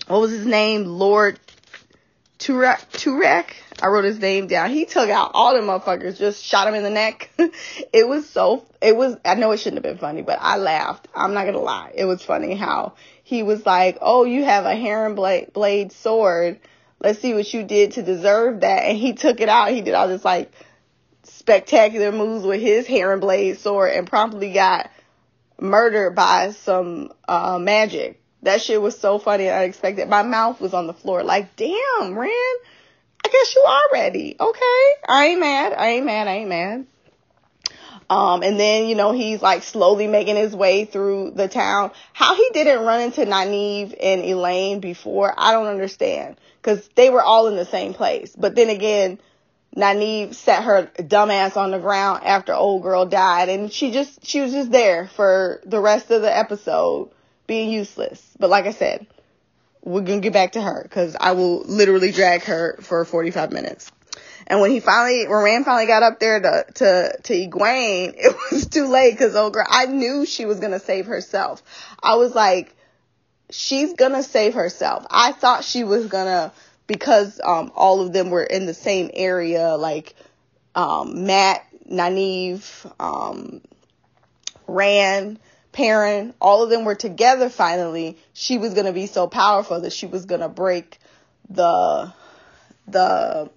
what was his name? Lord Turak, Turak? I wrote his name down. He took out all the motherfuckers, just shot him in the neck. it was so, it was, I know it shouldn't have been funny, but I laughed. I'm not gonna lie. It was funny how he was like, oh, you have a heron blade, blade sword. Let's see what you did to deserve that. And he took it out. He did all this like spectacular moves with his heron blade sword and promptly got murdered by some, uh, magic. That shit was so funny and unexpected. My mouth was on the floor like, damn, Rand I guess you are ready. Okay. I ain't mad. I ain't mad. I ain't mad. Um, and then, you know, he's like slowly making his way through the town. How he didn't run into Nynaeve and Elayne before, I don't understand. Cause they were all in the same place. But then again, Nynaeve set her dumbass on the ground after old girl died and she just, she was just there for the rest of the episode being useless. But like I said, we're gonna get back to her because I will literally drag her for 45 minutes. And when he finally, when Rand finally got up there to, to, to Egwene, it was too late because old girl, I knew she was gonna save herself. I was like, she's gonna save herself. I thought she was gonna, because, um, all of them were in the same area, like, um, Mat, Nynaeve, um, Rand, Perrin, all of them were together finally, she was going to be so powerful that she was going to break the the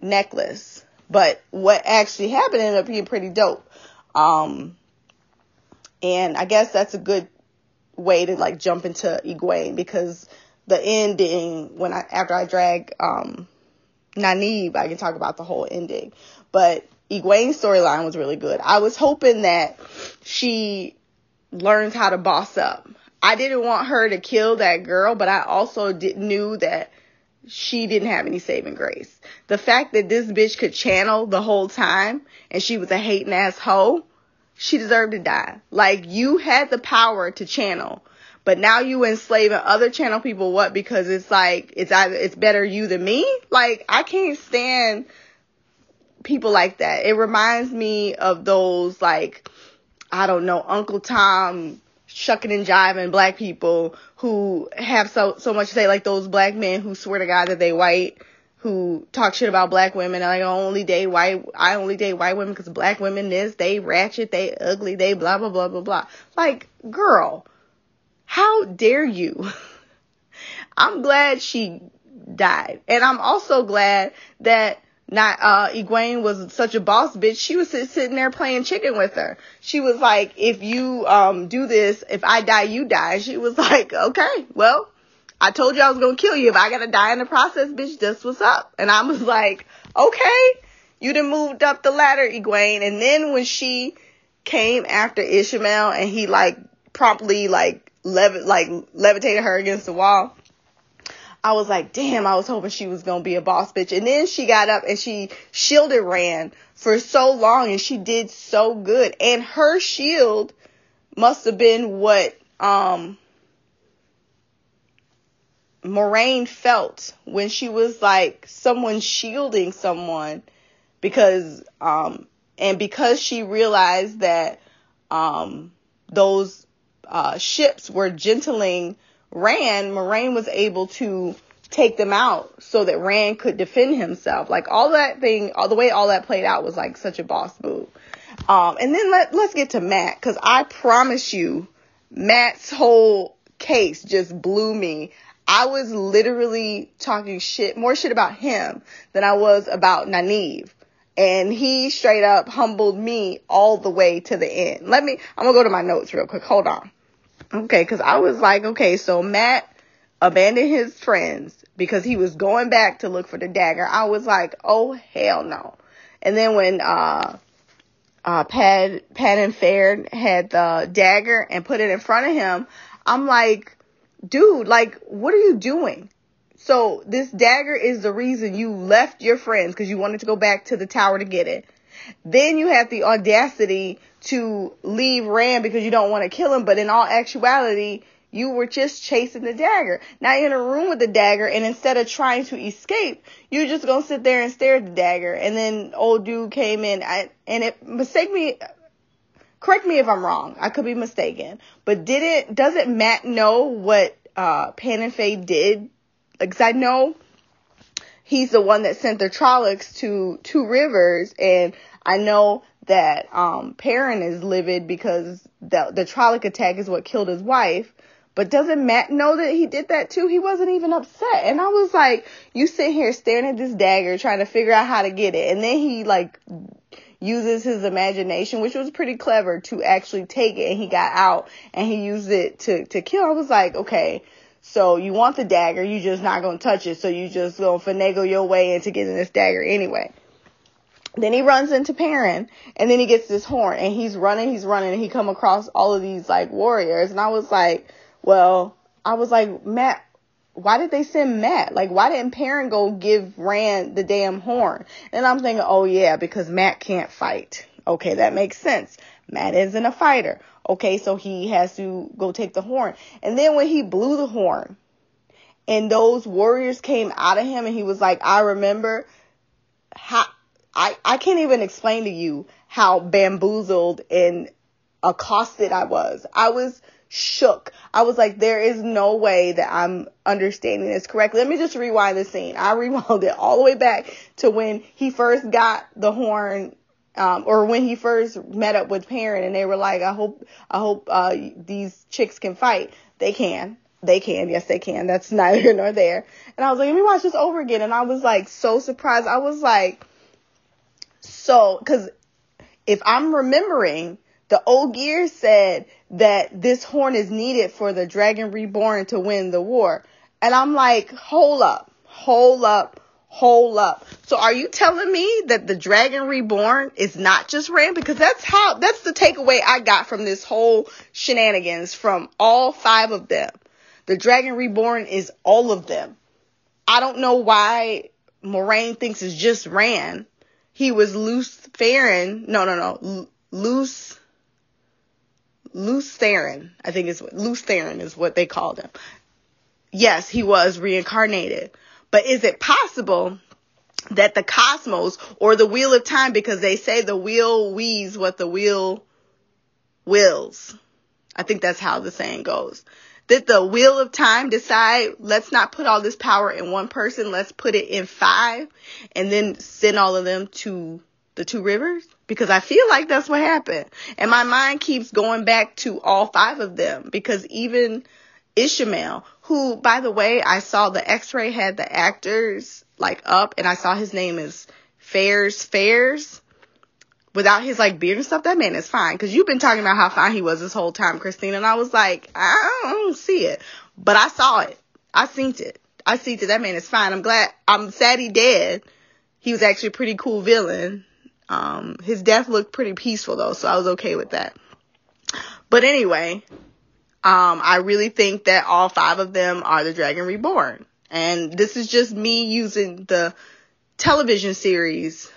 necklace. But what actually happened ended up being pretty dope. Um and I guess that's a good way to like jump into Egwene because the ending when I after I drag um Nynaeve, I can talk about the whole ending. But Egwene's storyline was really good. I was hoping that she learns how to boss up. I didn't want her to kill that girl, but I also did, knew that she didn't have any saving grace. The fact that this bitch could channel the whole time and she was a hating ass hoe, she deserved to die. Like you had the power to channel, But now you enslaving other channel people what because it's like it's either it's better you than me. Like I can't stand people like that. It reminds me of those like I don't know Uncle Tom shucking and jiving black people who have so so much to say like those black men who swear to God that they white who talk shit about black women and like I only date white I only date white women because black women this they ratchet they ugly they blah blah blah blah blah like girl how dare you I'm glad she died and I'm also glad that not uh Egwene was such a boss bitch. She was sitting there playing chicken with her. She was like, if you um do this, if I die, you die. She was like, okay, well, I told you I was gonna kill you. If I gotta die in the process, bitch, this what's up. And I was like, okay, you done moved up the ladder, Egwene. And then when she came after Ishamael and he like promptly like levi- like levitated her against the wall. I was like, damn, I was hoping she was gonna be a boss bitch. And then she got up and she shielded Rand for so long and she did so good. And her shield must have been what um Moiraine felt when she was like someone shielding someone because um and because she realized that um those uh ships were gentling Rand, Moiraine was able to take them out so that Rand could defend himself. Like all that thing, all the way all that played out was like such a boss move. Um, and then let, let's get to Mat cause I promise you, Mat's whole case just blew me. I was literally talking shit, more shit about him than I was about Nynaeve. And he straight up humbled me all the way to the end. Let me, I'm gonna go to my notes real quick. Hold on. Okay, because I was like, okay, so Mat abandoned his friends because he was going back to look for the dagger. I was like, oh hell no. And then when uh uh Pad and Fair had the dagger and put it in front of him, I'm like, dude, like what are you doing? So this dagger is the reason you left your friends because you wanted to go back to the tower to get it. Then you have the audacity to leave Rand because you don't want to kill him, but in all actuality, you were just chasing the dagger. Now you're in a room with the dagger, and instead of trying to escape, you're just gonna sit there and stare at the dagger. And then old dude came in, I, and it mistake me. Correct me if I'm wrong. I could be mistaken, but didn't doesn't Mat know what uh, Padan Fain did? Cause I know he's the one that sent the Trollocs to Two Rivers, and I know that um Perrin is livid because the the Trolloc attack is what killed his wife. But doesn't Mat know that he did that too? He wasn't even upset. And I was like, you sit here staring at this dagger trying to figure out how to get it. And then he like uses his imagination, which was pretty clever to actually take it and he got out and he used it to, to kill. I was like, okay, so you want the dagger, you're just not gonna touch it, so you just gonna finagle your way into getting this dagger anyway. Then he runs into Perrin, and then he gets this horn, and he's running, he's running, and he come across all of these like warriors, and I was like, well, I was like, Mat, why did they send Mat? Like, why didn't Perrin go give Rand the damn horn? And I'm thinking, oh yeah, because Mat can't fight. Okay, that makes sense. Mat isn't a fighter. Okay, so he has to go take the horn. And then when he blew the horn, and those warriors came out of him, and he was like, I remember how I, I can't even explain to you how bamboozled and accosted I was. I was shook. I was like, there is no way that I'm understanding this correctly. Let me just rewind the scene. I rewound it all the way back to when he first got the horn, um, or when he first met up with Perrin and they were like, I hope, I hope, uh, these chicks can fight. They can. They can. Yes, they can. That's neither here nor there. And I was like, let me watch this over again. And I was like, so surprised. I was like, so, cause if I'm remembering, the old gear said that this horn is needed for the Dragon Reborn to win the war. And I'm like, hold up, hold up, hold up. So are you telling me that the Dragon Reborn is not just Rand? Because that's how, that's the takeaway I got from this whole shenanigans from all five of them. The Dragon Reborn is all of them. I don't know why Moiraine thinks it's just Rand he was Lews Therin. No, no, no. Luce Theron, I think is Luce Theron is what they called him. Yes, he was reincarnated. But is it possible that the cosmos or the wheel of time, because they say the wheel weaves what the wheel wills. I think that's how the saying goes. Did the wheel of time decide, let's not put all this power in one person, let's put it in five, and then send all of them to the two rivers? Because I feel like that's what happened. And my mind keeps going back to all five of them, because even Ishamael, who, by the way, I saw the x-ray had the actors like up, and I saw his name is Fares Fares without his like beard and stuff, that man is fine. Cause you've been talking about how fine he was this whole time, Christine. And I was like, I don't see it. But I saw it. I seen it. I see it. That man is fine. I'm glad. I'm sad he dead. He was actually a pretty cool villain. Um, his death looked pretty peaceful though, so I was okay with that. But anyway, um, I really think that all five of them are the Dragon Reborn. And this is just me using the television series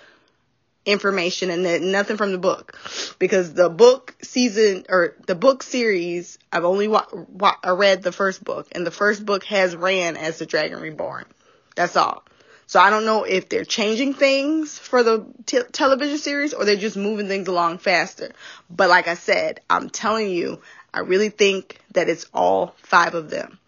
information and then nothing from the book because the book season or the book series I've only wa- wa- read the first book and the first book has Rand as the Dragon Reborn. That's all. So I don't know if they're changing things for the television series or they're just moving things along faster. But like I said, I'm telling you, I really think that it's all five of them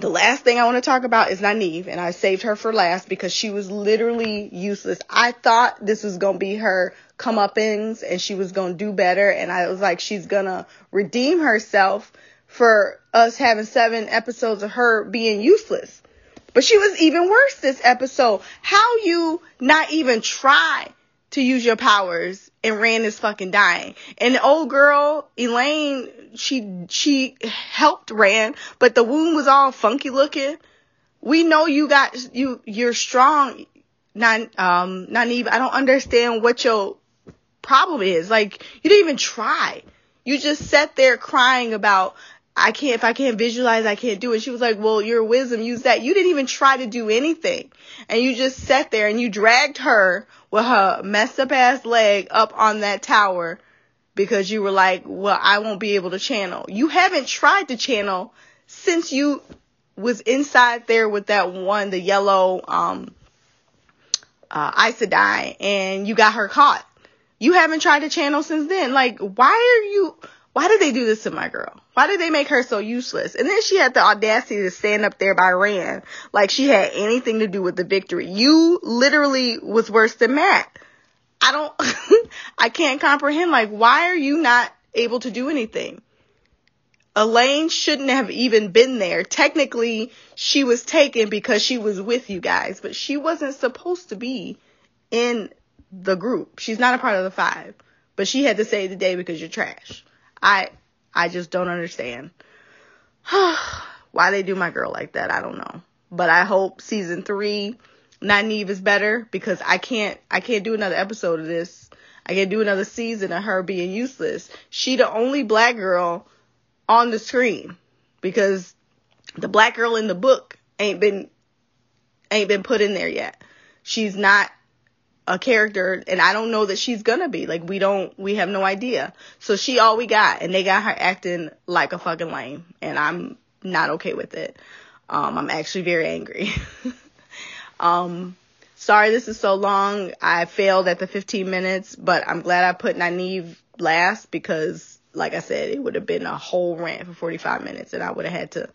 the last thing I want to talk about is Nynaeve, and I saved her for last because she was literally useless. I thought this was gonna be her comeuppance and she was gonna do better, and I was like, she's gonna redeem herself for us having seven episodes of her being useless. But she was even worse this episode. How you not even try to use your powers and Rand is fucking dying. And the old girl, Elayne, she she helped Rand, but the wound was all funky looking. We know you got you you're strong, not, um Nynaeve. I don't understand what your problem is. Like you didn't even try. You just sat there crying about I can't, if I can't visualize, I can't do it. She was like, well, your wisdom, use that. You didn't even try to do anything. And you just sat there and you dragged her with her messed up ass leg up on that tower because you were like, well, I won't be able to channel. You haven't tried to channel since you was inside there with that one, the yellow, um, uh, Sedai and you got her caught. You haven't tried to channel since then. Like, why are you, why did they do this to my girl? Why did they make her so useless? And then she had the audacity to stand up there by Rand like she had anything to do with the victory. You literally was worse than Mat. I don't, I can't comprehend. Like, why are you not able to do anything? Elayne shouldn't have even been there. Technically, she was taken because she was with you guys, but she wasn't supposed to be in the group. She's not a part of the five, but she had to save the day because you're trash. I I just don't understand. Why they do my girl like that, I don't know. But I hope season three, Nynaeve is better because I can't I can't do another episode of this. I can't do another season of her being useless. She the only black girl on the screen because the black girl in the book ain't been ain't been put in there yet. She's not a character and I don't know that she's gonna be. Like we don't we have no idea. So she all we got and they got her acting like a fucking lame and I'm not okay with it. Um I'm actually very angry. um sorry this is so long. I failed at the 15 minutes, but I'm glad I put Nynaeve last because like I said, it would have been a whole rant for 45 minutes and I would have had to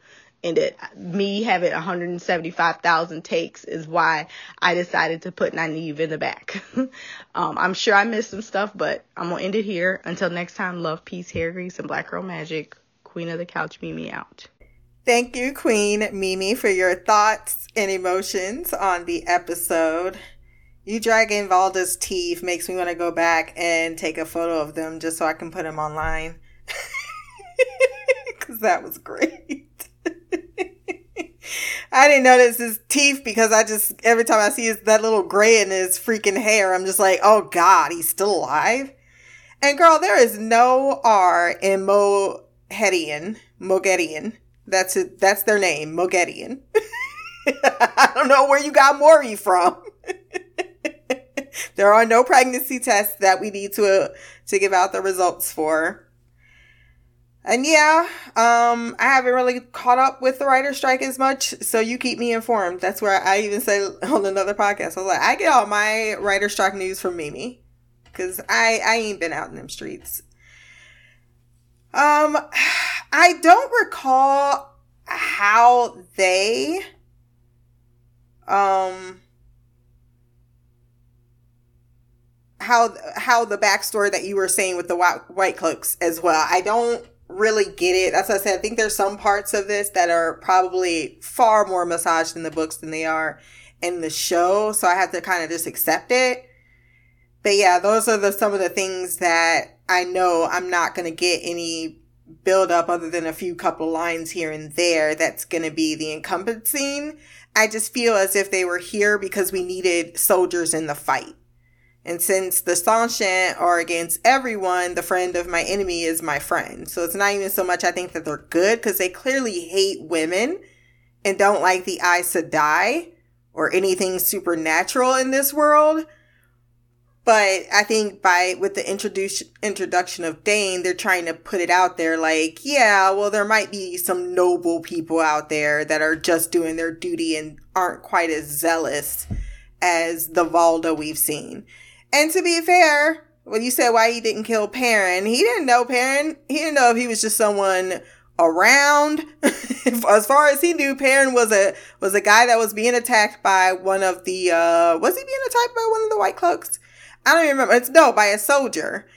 and it me having 175,000 takes is why I decided to put Nynaeve in the back. um, I'm sure I missed some stuff, but I'm gonna end it here. Until next time, love, peace, hair grease, and black girl magic. Queen of the couch, Mimi out. Thank you, Queen Mimi, for your thoughts and emotions on the episode. You dragging Valda's teeth makes me want to go back and take a photo of them just so I can put them online. Because that was great. I didn't notice his teeth because I just every time I see his, that little gray in his freaking hair, I'm just like, oh god, he's still alive. And girl, there is no R in Moghedien. Moghedien. That's it. That's their name, Moghedien. I don't know where you got Maury from. there are no pregnancy tests that we need to uh, to give out the results for. And yeah, um, I haven't really caught up with the writer strike as much, so you keep me informed. That's where I even said on another podcast, I was like, I get all my writer strike news from Mimi, because I I ain't been out in them streets. Um, I don't recall how they um how how the backstory that you were saying with the white, white cloaks as well. I don't really get it. That's what I said. I think there's some parts of this that are probably far more massaged in the books than they are in the show. So I have to kind of just accept it. But yeah, those are the some of the things that I know I'm not going to get any build up other than a few couple lines here and there that's going to be the encompassing. I just feel as if they were here because we needed soldiers in the fight. And since the Seanchan are against everyone, the friend of my enemy is my friend. So it's not even so much I think that they're good because they clearly hate women and don't like the Aes Sedai or anything supernatural in this world. But I think by with the introduction introduction of Dain, they're trying to put it out there like, yeah, well, there might be some noble people out there that are just doing their duty and aren't quite as zealous as the Valda we've seen. And to be fair, when you said why he didn't kill Perrin, he didn't know Perrin. He didn't know if he was just someone around. as far as he knew, Perrin was a was a guy that was being attacked by one of the uh was he being attacked by one of the white cloaks? I don't even remember. It's no, by a soldier.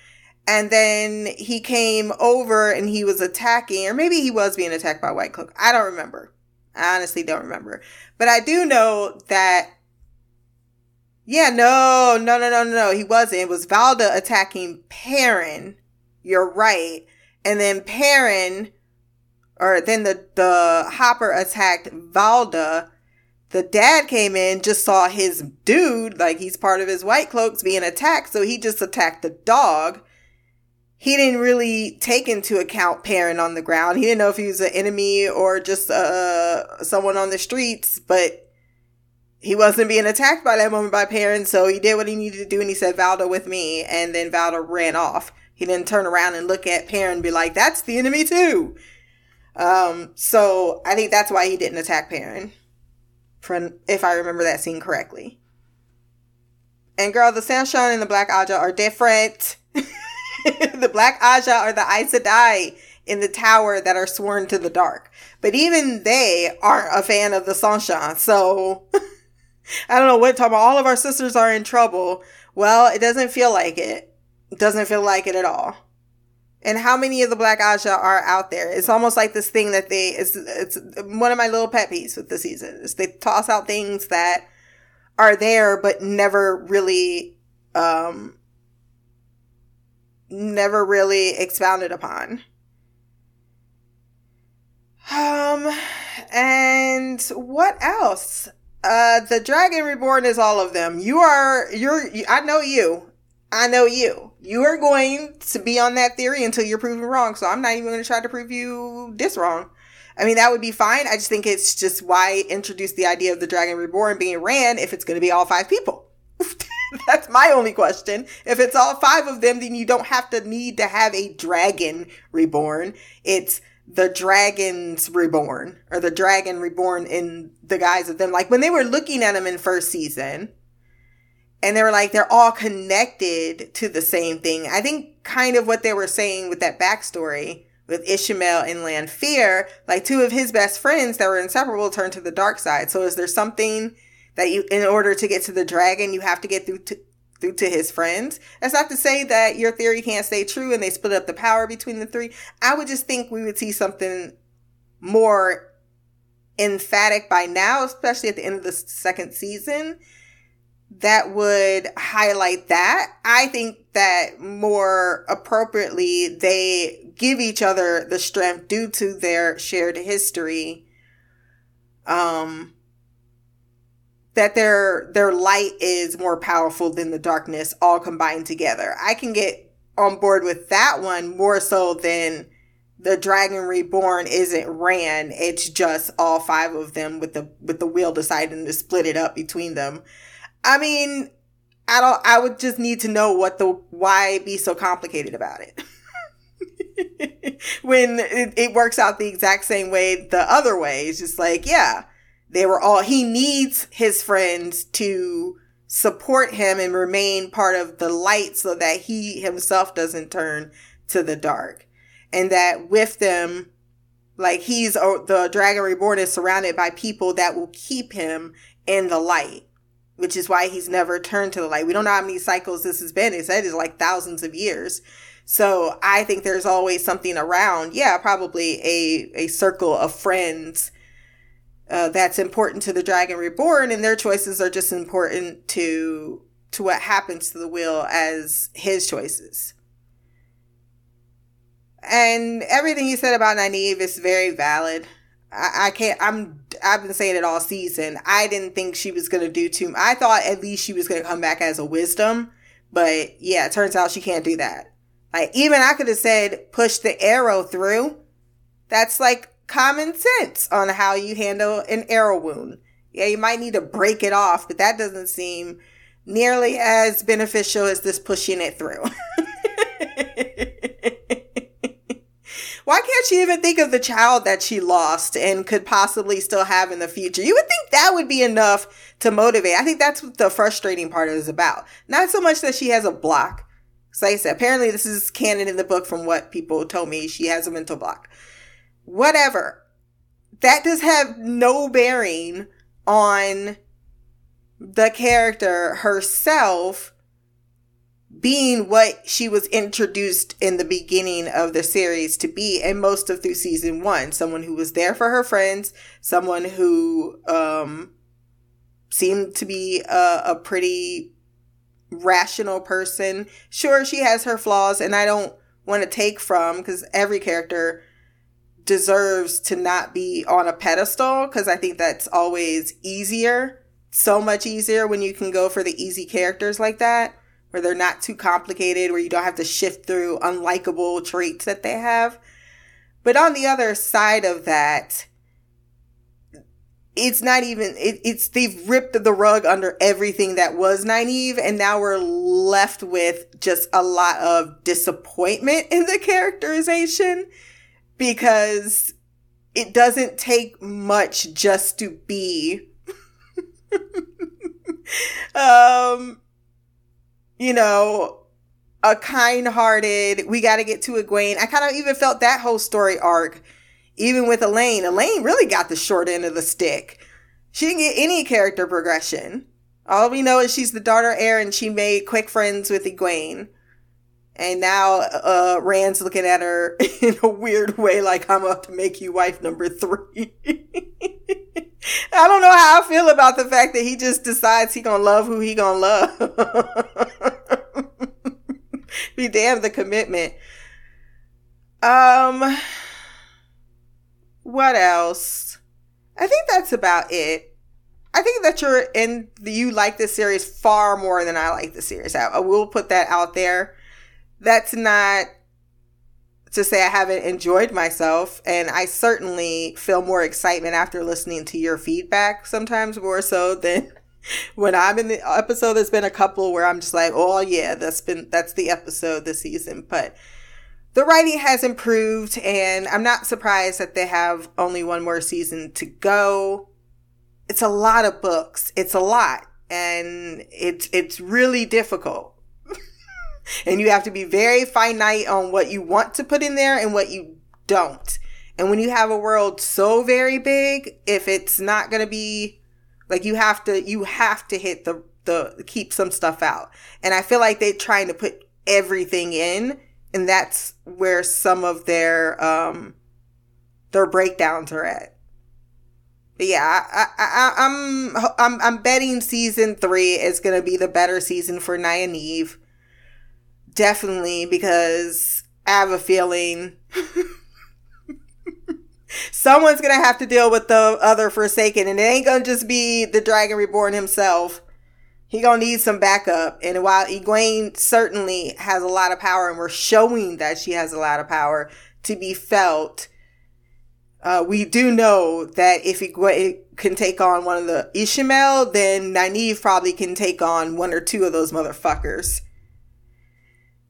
And then he came over and he was attacking, or maybe he was being attacked by white cloak. I don't remember. I honestly don't remember. But I do know that yeah, no, no, no, no, no, He wasn't. It was Valda attacking Perrin. You're right. And then Perrin, or then the, the Hopper attacked Valda. The dad came in, just saw his dude, like he's part of his white cloaks, being attacked. So he just attacked the dog. He didn't really take into account Perrin on the ground. He didn't know if he was an enemy or just uh, someone on the streets, but he wasn't being attacked by that moment by Perrin, so he did what he needed to do and he said, Valda with me, and then Valda ran off. He didn't turn around and look at Perrin and be like, that's the enemy too. Um, so I think that's why he didn't attack Perrin. For, if I remember that scene correctly. And girl, the Seanchan and the Black Ajah are different. the Black Ajah are the Aes Sedai in the tower that are sworn to the dark. But even they aren't a fan of the Seanchan, so I don't know what time all of our sisters are in trouble. Well, it doesn't feel like it. It doesn't feel like it at all. And how many of the Black Ajah are out there? It's almost like this thing that they, it's, it's one of my little pet peeves with the season is they toss out things that are there, but never really, um, never really expounded upon. Um, and what else? Uh, the Dragon Reborn is all of them. You are, you're, I know you. I know you. You are going to be on that theory until you're proven wrong. So I'm not even going to try to prove you this wrong. I mean, that would be fine. I just think it's just why introduce the idea of the Dragon Reborn being Rand if it's going to be all five people. That's my only question. If it's all five of them, then you don't have to need to have a dragon reborn. It's the dragons reborn or the dragon reborn in the guise of them. Like when they were looking at them in first season and they were like, they're all connected to the same thing. I think kind of what they were saying with that backstory with Ishamael and Lanfear, like two of his best friends that were inseparable turned to the dark side. So is there something that you, in order to get to the dragon, you have to get through to, through to his friends. That's not to say that your theory can't stay true and they split up the power between the three. I would just think we would see something more emphatic by now, especially at the end of the second season, that would highlight that. I think that more appropriately, they give each other the strength due to their shared history. Um, that their their light is more powerful than the darkness all combined together. I can get on board with that one more so than the Dragon Reborn isn't Rand. It's just all five of them with the with the wheel deciding to split it up between them. I mean, I don't I would just need to know what the why be so complicated about it. when it, it works out the exact same way the other way. It's just like, yeah, they were all, he needs his friends to support him and remain part of the light so that he himself doesn't turn to the dark. And that with them, like he's, uh, the Dragon Reborn is surrounded by people that will keep him in the light, which is why he's never turned to the light. We don't know how many cycles this has been. It said it's like thousands of years. So I think there's always something around. Yeah, probably a, a circle of friends uh, that's important to the Dragon Reborn, and their choices are just important to to what happens to the wheel as his choices. And everything you said about Nynaeve is very valid. I, can't. I'm. I've been saying it all season. I didn't think she was gonna do too. I thought at least she was gonna come back as a wisdom, but yeah, it turns out she can't do that. Like even I could have said push the arrow through. That's like common sense on how you handle an arrow wound. Yeah, you might need to break it off, but that doesn't seem nearly as beneficial as this pushing it through. Why can't she even think of the child that she lost and could possibly still have in the future? You would think that would be enough to motivate. I think that's what the frustrating part is about. Not so much that she has a block, so like I said, apparently this is canon in the book from what people told me. She has a mental block. Whatever. That does have no bearing on the character herself being what she was introduced in the beginning of the series to be and most of through season one someone who was there for her friends someone who um seemed to be a, a pretty rational person. Sure, she has her flaws, and I don't want to take from because every character deserves to not be on a pedestal because I think that's always easier. So much easier when you can go for the easy characters like that, where they're not too complicated, where you don't have to shift through unlikable traits that they have. But on the other side of that, it's not even it, it's they've ripped the rug under everything that was Nynaeve and now we're left with just a lot of disappointment in the characterization because it doesn't take much just to be um you know a kind-hearted we got to get to Egwene i kind of even felt that whole story arc even with Elayne. Elayne really got the short end of the stick. She didn't get any character progression. All we know is she's the daughter of Aaron. She made quick friends with Egwene. And now uh, Rand's looking at her in a weird way, like I'm up to make you wife number three. I don't know how I feel about the fact that he just decides he gonna love who he gonna love. Be damned the commitment. Um, what else? I think that's about it. I think that you're in you like this series far more than I like the series. I, I will put that out there. That's not to say I haven't enjoyed myself, and I certainly feel more excitement after listening to your feedback. Sometimes more so than when I'm in the episode. There's been a couple where I'm just like, oh yeah, that's been that's the episode this season, but the writing has improved, and I'm not surprised that they have only one more season to go. It's a lot of books. It's a lot, and it's it's really difficult. And you have to be very finite on what you want to put in there and what you don't. And when you have a world so very big, if it's not going to be like you have to you have to hit the the keep some stuff out. And I feel like they're trying to put everything in and that's where some of their um their breakdowns are at. But yeah, I, am I'm, I'm I'm betting season three is gonna be the better season for Nynaeve. Definitely because I have a feeling someone's gonna have to deal with the other Forsaken, and it ain't gonna just be the Dragon Reborn himself he gonna need some backup. And while Egwene certainly has a lot of power, and we're showing that she has a lot of power to be felt, uh, we do know that if Egwene can take on one of the Ishamael, then Nynaeve probably can take on one or two of those motherfuckers.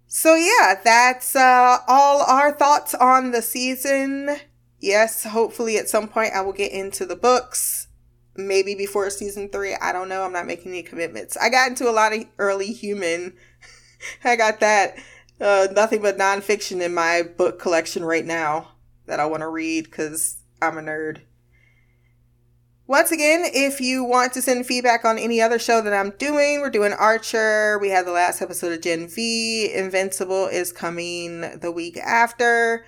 So, yeah, that's uh, all our thoughts on the season. Yes, hopefully at some point I will get into the books. Maybe before season three. I don't know. I'm not making any commitments. I got into a lot of early human. I got that uh, nothing but nonfiction in my book collection right now that I want to read because I'm a nerd. Once again, if you want to send feedback on any other show that I'm doing, we're doing Archer. We had the last episode of Gen V. Invincible is coming the week after.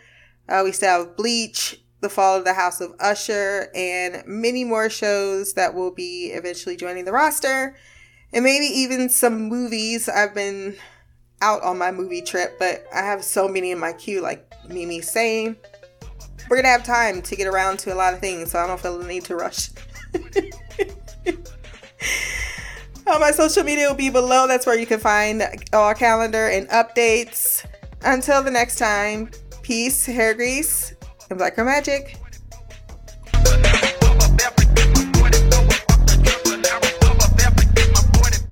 Uh, we still have Bleach, The Fall of the House of Usher, and many more shows that will be eventually joining the roster. And maybe even some movies. I've been out on my movie trip, but I have so many in my queue, like Mimi saying. We're gonna have time to get around to a lot of things, so I don't feel the need to rush. Uh, my social media will be below. That's where you can find our calendar and updates. Until the next time, peace, hair grease, and black girl magic.